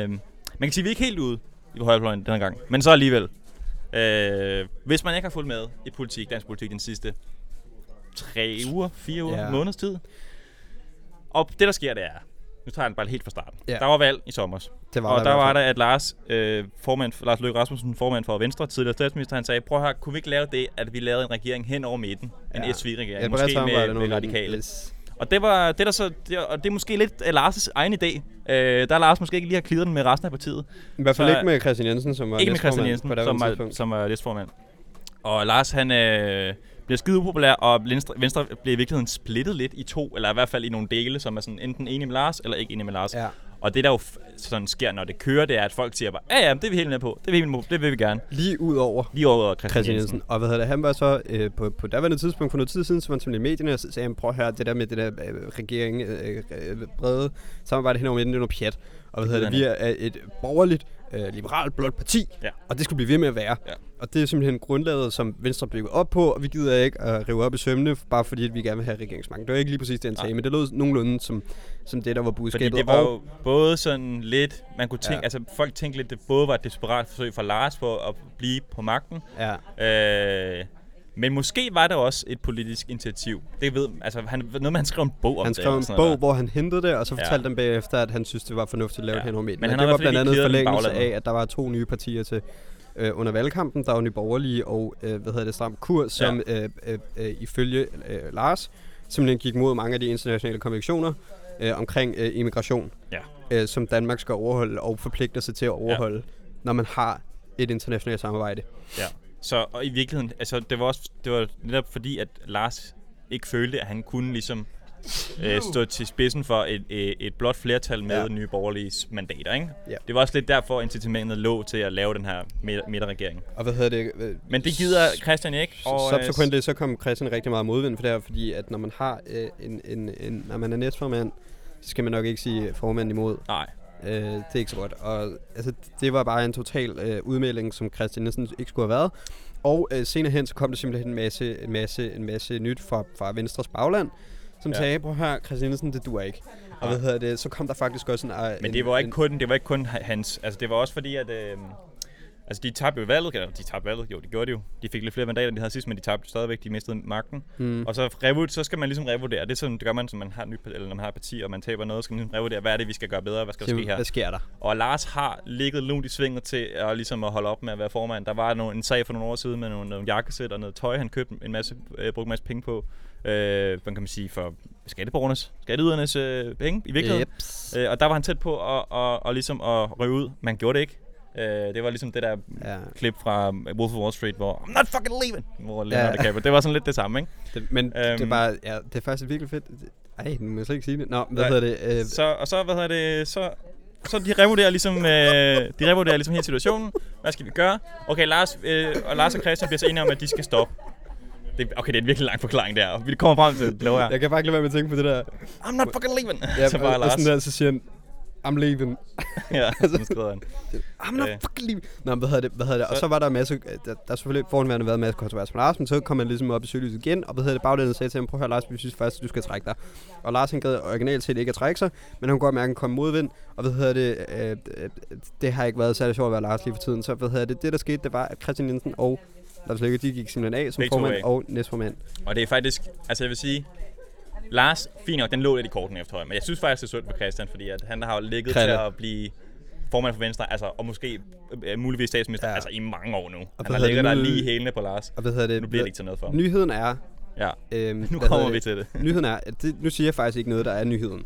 Øh, Øh, man kan sige, at vi er ikke helt ude i højrefløjen den her gang, men så alligevel. Øh, hvis man ikke har fulgt med i politik, dansk politik den sidste tre uger, fire uger, Ja. ja. måneds tid. Og det der sker, det er, nu tager jeg den bare helt fra starten. Ja. Der var valg i sommer, det var og der, der var der, at Lars, øh, formand, Lars Løkke Rasmussen, formand for Venstre, tidligere statsminister, han sagde, prøv høre, kunne vi ikke lave det, at vi lavede en regering hen over midten? En Ja. SV-regering, Et bredt måske med, med radikale. Yes. Og det var det der så det, og det er måske lidt Lars' egen idé. Uh, der er Lars måske ikke lige har klidret den med resten af partiet. I hvert fald Så- ikke med Christian Jensen, som var ikke med Christian Jensen, på som var, tidspunkt. som var næstformand. Og Lars han øh, bliver skide upopulær, og Venstre, Venstre bliver i virkeligheden splittet lidt i to, eller i hvert fald i nogle dele, som er sådan enten enig med Lars, eller ikke enig med Lars. Ja. Og det der jo sådan sker, når det kører, det er, at folk siger bare, ja ja, det er vi helt med på, det er vi helt med på, det vil vi gerne. Lige ud over Lige over Christian, Christian Jensen. Jensen. Og hvad hedder det, han var så øh, på, på daværende tidspunkt, for noget tid siden, så var han simpelthen i medierne og så sagde, han, prøv at høre, det der med det der øh, regering, øh, øh, brede samarbejde henover midten, det er noget pjat. Og hvad hedder det, vi er et borgerligt, øh, liberalt, blåt parti, Ja. og det skulle blive ved med at være. Ja. Og det er simpelthen grundlaget, som Venstre bygger op på, og vi gider ikke at rive op i sømne, bare fordi at vi gerne vil have regeringsmagt. Det var ikke lige præcis det, han sagde, men det lød nogenlunde som, som det, der var Fordi budskabet. det var Og- jo både sådan lidt, man kunne tænke, Ja. ja. altså folk tænkte lidt, det både var et desperat forsøg fra Lars på at blive på magten, Ja, Øh, men måske var det også et politisk initiativ. Det ved, altså han, noget med, han skrev en bog om han det. skrev eller en bog, noget hvor han hentede det, og så Ja. fortalte dem bagefter, at han synes, det var fornuftigt at lave Ja. det henover midten. Men han det var blandt andet forlængelse af, at der var to nye partier til øh, under valgkampen. Der var Nye Borgerlige og, øh, hvad hedder det, Stram Kurs, som øh, øh, øh, ifølge øh, Lars simpelthen gik mod mange af de internationale konventioner øh, omkring øh, immigration, Ja. øh, som Danmark skal overholde og forpligter sig til at overholde, når man har et internationalt samarbejde. Ja. Så og i virkeligheden, altså det var også det var netop fordi, at Lars ikke følte, at han kunne ligesom øh, stå til spidsen for et, et, et blot flertal med Ja. nye borgerlige mandater, ikke? Ja. Det var også lidt derfor, incitamentet lå til at lave den her midt- midterregering. Og hvad hedder det? øh, Men det gider Christian ikke. Og, øh, subsequently så kom Christian rigtig meget modvind for det her, fordi at når man har øh, en, en, en, når man er næstformand, så skal man nok ikke sige formand imod. Nej, Øh, det er ikke så godt. Og altså, det var bare en total øh, udmelding, som Christian Nielsen ikke skulle have været. Og øh, senere hen, så kom der simpelthen en masse, en masse, en masse nyt fra, fra Venstres bagland, som ja. Sagde, prøv her, Christian Nielsen, det duer ikke. Og hvad hedder det, så kom der faktisk også en... øh, Men en, det var ikke en, kun, det var ikke kun hans, altså det var også fordi, at øh, altså de tabte jo valget, eller de tabte valget, jo det gjorde de jo. De fik lidt flere mandater, end de havde sidst, men de tabte stadigvæk, de mistede magten. Mm. Og så, revu- så skal man ligesom revurdere, det sådan, det gør man, som man har nyt, eller når man har et parti, og man taber noget, så skal man ligesom revurdere, hvad er det, vi skal gøre bedre, hvad skal der ske her? Hvad sker der? Og Lars har ligget lunt i svinget til at, ligesom at holde op med at være formand. Der var nogle, en sag for nogle år siden med nogle, nogle jakkesæt og noget tøj, han købte en masse, øh, brugte en masse penge på. Øh, hvad kan man sige, for skatteborgernes, skatteydernes øh, penge i virkeligheden. Øh, og der var han tæt på at, at, at, ligesom at ryge ud. Man gjorde det ikke. Øh, det var ligesom det der Ja. klip fra Wolf of Wall Street, hvor I'm not fucking leaving! Hvor Leonardo Ja. DiCaprio. Det var sådan lidt det samme, ikke? Det, men øhm, det er Øhm. bare, ja, det er faktisk virkelig fedt. Ej, nu må jeg slet ikke sige det. Nå, hvad Nej. hedder det? Øh, Så, og så, hvad hedder det, så, så de revurderer ligesom, øh, de revurderer ligesom hele situationen. Hvad skal vi gøre? Okay, Lars, øh, og Lars og Christian bliver så enige om, at de skal stoppe. Det, okay, det er en virkelig lang forklaring der. Vi kommer frem til det, lover jeg. jeg kan bare ikke lade være med at tænke på det der. I'm not fucking leaving. Ja, [laughs] så bare Lars. sådan der, så siger han, I'm leaving. [laughs] ja, sådan skrider han. [laughs] I'm not Øh. fucking leaving. Nå, hvad hedder det? Hvad hedder det? Og Så- så var der en masse, der, der har selvfølgelig foranværende været en masse kontrovers med Lars, men så kom han ligesom op i søgelyset igen, og hvad hedder det? Baglandet sagde til ham, prøv at høre Lars, vi synes faktisk, at du skal trække dig. Og Lars han gad originalt set ikke at trække sig, men han kunne godt mærke, at han kom modvind, og hvad hedder det? Øh, øh, det har ikke været særlig sjovt at være Lars lige for tiden, så hvad hedder det? Det der skete, det var, at Christian Jensen og Lars Løkke, de gik simpelthen af som Begge formand og næstformand. Og det er faktisk, altså jeg vil sige, Lars, fint nok, den lå lidt i korten efterhånden, men jeg synes faktisk, det er synd for Christian, fordi at han har jo ligget Krille. til at blive formand for Venstre, altså, og måske øh, muligvis statsminister, Ja. altså i mange år nu. hvad Han har ligget der lige hælene på Lars. Og hvad hedder det? Nu bliver det ikke til noget for ham. Nyheden er, Ja, øhm, nu kommer vi til det. [laughs] Nyheden er, at det, nu siger jeg faktisk ikke noget, der er nyheden.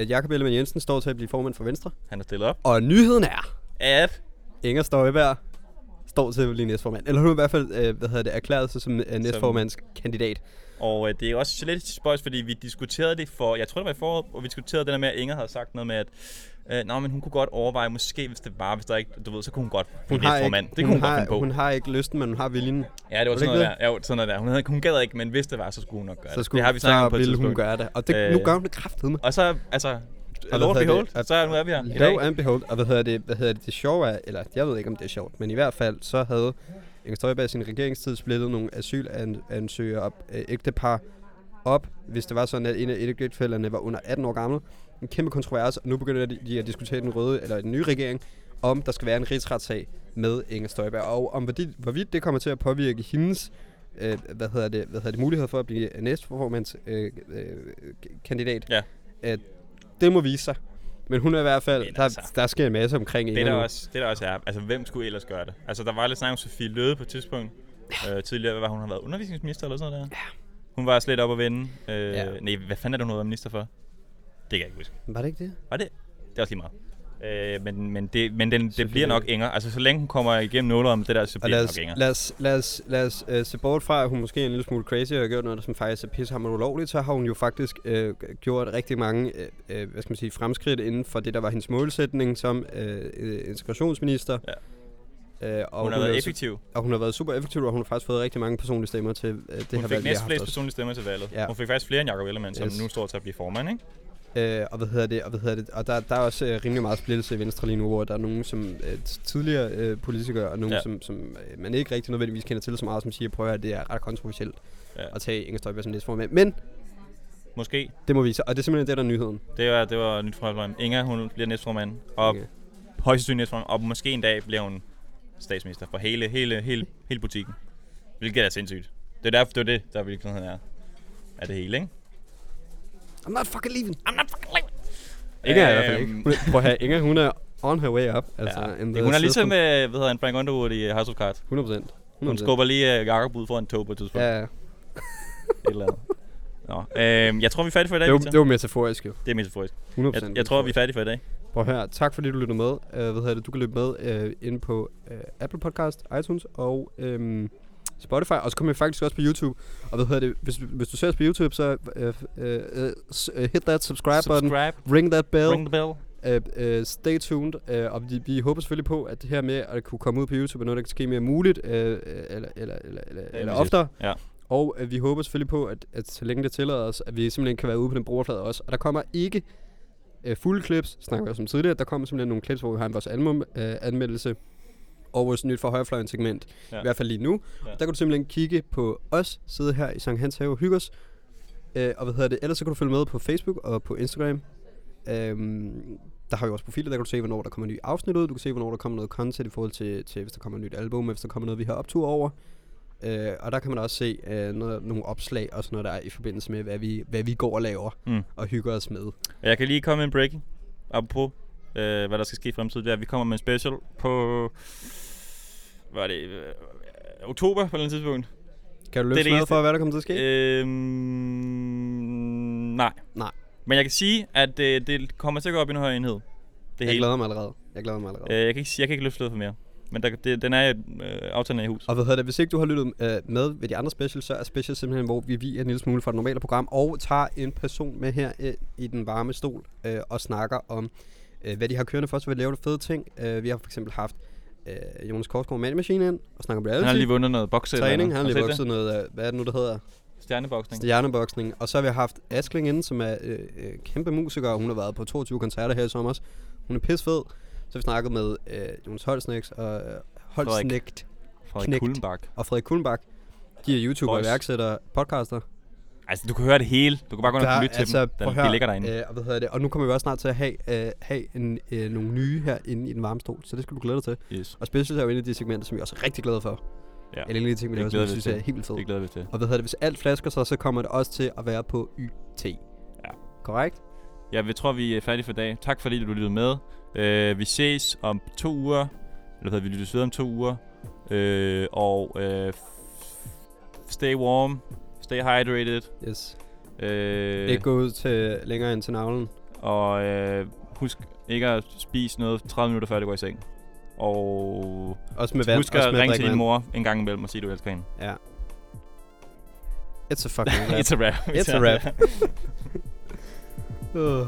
Uh, Jakob Ellemann Jensen står til at blive formand for Venstre. Han er stillet op. Og nyheden er, At Inger Støjberg står til at blive næstformand. Eller hun har i hvert fald uh, hvad hedder det, erklæret sig som uh, næstformandskandidat. Og øh, det er også lidt spøjs, fordi vi diskuterede det for, jeg tror det var i foråret, hvor vi diskuterede det der med, at Inger havde sagt noget med, at øh, nå, men hun kunne godt overveje, måske hvis det var, hvis der ikke, du ved, så kunne hun godt blive har, ikke. Det hun, kunne hun, har, godt finde på. hun har ikke lysten, men hun har viljen. ja, det var det sådan noget der. Ja, jo, sådan noget der. Hun, havde, hun gad ikke, men hvis det var, så skulle hun nok gøre Så, det. skulle, det har vi snakket på et hun gøre det. Og det, Øh, nu gør hun det kraftedeme. Og så, altså, Og hvad hedder behold, det? At- så nu er vi her i Lo dag. and behold, og hvad hedder det, hvad hedder det, det sjove er, eller jeg ved ikke, om det er sjovt, men i hvert fald, så havde Inger Støjberg i sin regeringstid splittet nogle asylansøgere op, øh, ægtepar op, hvis det var sådan, at en af ægtefælderne var under 18 år gammel. En kæmpe kontrovers, og nu begynder de at diskutere den røde, eller den nye regering, om der skal være en rigsretssag med Inger Støjberg, og om hvorvidt, hvorvidt det kommer til at påvirke hendes øh, hvad hedder det, hvad hedder det, mulighed for at blive næstformands øh, øh, kandidat. Ja. Det må vise sig. Men hun er i hvert fald, Men der, altså, der sker en masse omkring Det der, nu. også, det der også er, altså hvem skulle ellers gøre det? Altså der var lidt snak om Sofie Løde på et tidspunkt. Øh, tidligere, hvad var hun har været undervisningsminister eller sådan noget der? Ja. Hun var slet op at vende. Øh, ja. Nej, hvad fanden er det, hun har været minister for? Det kan jeg ikke huske. Var det ikke det? Var det? Det er også lige meget. Øh, men, men, det, men den, det bliver nok. Inger. Altså så længe hun kommer igennem nålet om det der, så bliver det nok Inger. lad os, lad os, lad os uh, se bort fra, at hun måske er en lille smule crazy og har gjort noget, der som faktisk er pissehammer ulovligt, så har hun jo faktisk uh, gjort rigtig mange uh, uh, hvad skal man sige, fremskridt inden for det, der var hendes målsætning som uh, integrationsminister. Ja. Uh, og, Hun har er været jo su- effektiv. og hun har været super effektiv, og hun har faktisk fået rigtig mange personlige stemmer til uh, det Hun her fik valg, vi har næst haft flest personlige stemmer til valget. Ja. Hun fik faktisk flere end Jacob Ellemann, som Yes. nu står til at blive formand, ikke? Øh, og hvad hedder det, og hvad hedder det, og der, der er også øh, rimelig meget splittelse i Venstre lige nu, hvor der er nogen som øh, tidligere øh, politikere, og nogen, ja. Som, som øh, man ikke rigtig nødvendigvis kender til så meget, som siger, prøv at det er ret kontroversielt Ja. at tage Inger Støjberg som næstformand. Men Måske. det må vise, og det er simpelthen det, der er nyheden. Det var, det var nyt fra Inger, hun bliver næstformand. Og Okay. højst sandsynligt næstformand. Og måske en dag bliver hun statsminister for hele, hele, hele, hele butikken. Hvilket er sindssygt. Det er derfor, det er det, der virkeligheden er, er det hele, ikke? I'm not fucking leaving. I'm not fucking leaving. Inger er i hvert fald ikke. Øhm, Hun, prøv at høre, Inger, hun er on her way up. Altså, ja. in Ja, the hun er ligesom, system. øh, hvad hedder han, Frank Underwood i House of Cards. 100 procent. Hun skubber lige uh, Jacob ud foran tog på et tidspunkt. Ja, Ja. ja. Et eller andet. Nå, øhm, jeg tror, vi er færdige for i dag, Det var, Victor. det var metaforisk jo. Det er metaforisk. 100 Jeg, jeg tror, vi er færdige for i dag. Prøv høre. Tak fordi du lyttede med. Uh, hvad hedder det? Du kan lytte med uh, inde på uh, Apple Podcast, iTunes og um, Spotify. Og så kommer vi faktisk også på YouTube. Og hvad hedder det? Hvis, hvis du ser os på YouTube, så uh, uh, uh, hit that subscribe, button. Subscribe. Ring that bell. Ring the bell. Uh, uh, stay tuned, uh, og vi, vi håber selvfølgelig på, at det her med at kunne komme ud på YouTube er noget, der kan ske mere muligt, uh, eller, eller, eller, eller, eller oftere. Ja. Og uh, vi håber selvfølgelig på, at, at så længe det tillader os, at vi simpelthen kan være ude på den brugerflade også. Og der kommer ikke uh, fulde clips, snakker vi også om tidligere. Der kommer simpelthen nogle clips, hvor vi har vores album uh, anmeldelse og vores nyt for højrefløjen segment. Ja. I hvert fald lige nu. Ja. Der kan du simpelthen kigge på os, sidde her i Sankt Hans Have og hygge os. Uh, og hvad hedder det? Ellers så kan du følge med på Facebook og på Instagram. Um, der har vi også profiler, der kan du se, hvornår der kommer nye afsnit ud. Du kan se, hvornår der kommer noget content i forhold til, til hvis der kommer et nyt album, hvis der kommer noget, vi har optur over. Uh, og der kan man også se uh, noget, nogle opslag og sådan noget der er i forbindelse med, hvad vi, hvad vi går og laver Mm. og hygger os med. Jeg kan lige komme med en breaking. Apropos, øh, hvad der skal ske i fremtiden. Det er, at vi kommer med en special på... Hvad er det? Øh, oktober på et eller andet tidspunkt. Kan du løfte noget for, hvad der kommer til at ske? Øhm, nej. Nej. Men jeg kan sige, at øh, det kommer til at gå op i en højere enhed. Det jeg hele. glæder mig allerede. Jeg glæder mig allerede. Øh, jeg, kan ikke, jeg kan ikke løfte sløret for mere. Men der, det, den er øh, aftalen er i hus. Og hvad hedder det, hvis ikke du har lyttet øh, med ved de andre specials, så er special simpelthen, hvor vi viger en lille smule fra det normale program, og tager en person med her øh, i den varme stol, øh, og snakker om, øh, hvad de har kørende for os, hvad de laver de fede ting. Øh, vi har for eksempel haft øh, Jonas Korsgaard Man Machine ind, og snakker om Han har reality. lige vundet noget bokse. træning, han har lige vokset noget, øh, hvad er det nu, der hedder? Stjerneboksning. Stjerneboksning. Og så har vi haft Askling inde, som er øh, øh, kæmpe musiker, og hun har været på 22 koncerter her i sommer. også. Hun er pissfed. Så har vi snakket med øh, Jonas Holsnæks og øh, Holsnægt Frederik Knægt. Kullenbak. og Frederik Kullenbak. De er YouTuber, Boys. iværksættere, podcaster. Altså, du kan høre det hele. Du kan bare gå ind og lytte til dem. Den, at de ligger derinde. Øh, og, hvad hedder det? og nu kommer vi også snart til at have, øh, have en, øh, nogle nye her inde i den varme stol, så det skal du glæde dig til. Yes. Og specielt er jo en af de segmenter, som vi også er rigtig glade for. Ja. Eller en af de ting, vi laver, som vi synes til. er helt vildt fedt. Det glæder vi til. Og hvad hedder det? Hvis alt flasker sig, så kommer det også til at være på YT. Ja. Korrekt? Ja, vi tror, vi er færdige for i dag. Tak fordi du lyttede med. Uh, vi ses om to uger. Eller hvad, vi lyttes ved om to uger. Uh, og uh, stay warm. Stay hydrated. Yes. Uh, Ikke gå ud til længere end til navlen. og uh, husk ikke at spise noget 30 minutter før du går i seng. Og Også med vand. husk at ringe til din mor en gang imellem og sige, du elsker hende. Ja. It's a fucking [laughs] rap. It's a rap. It's a rap. [laughs] [laughs] uh.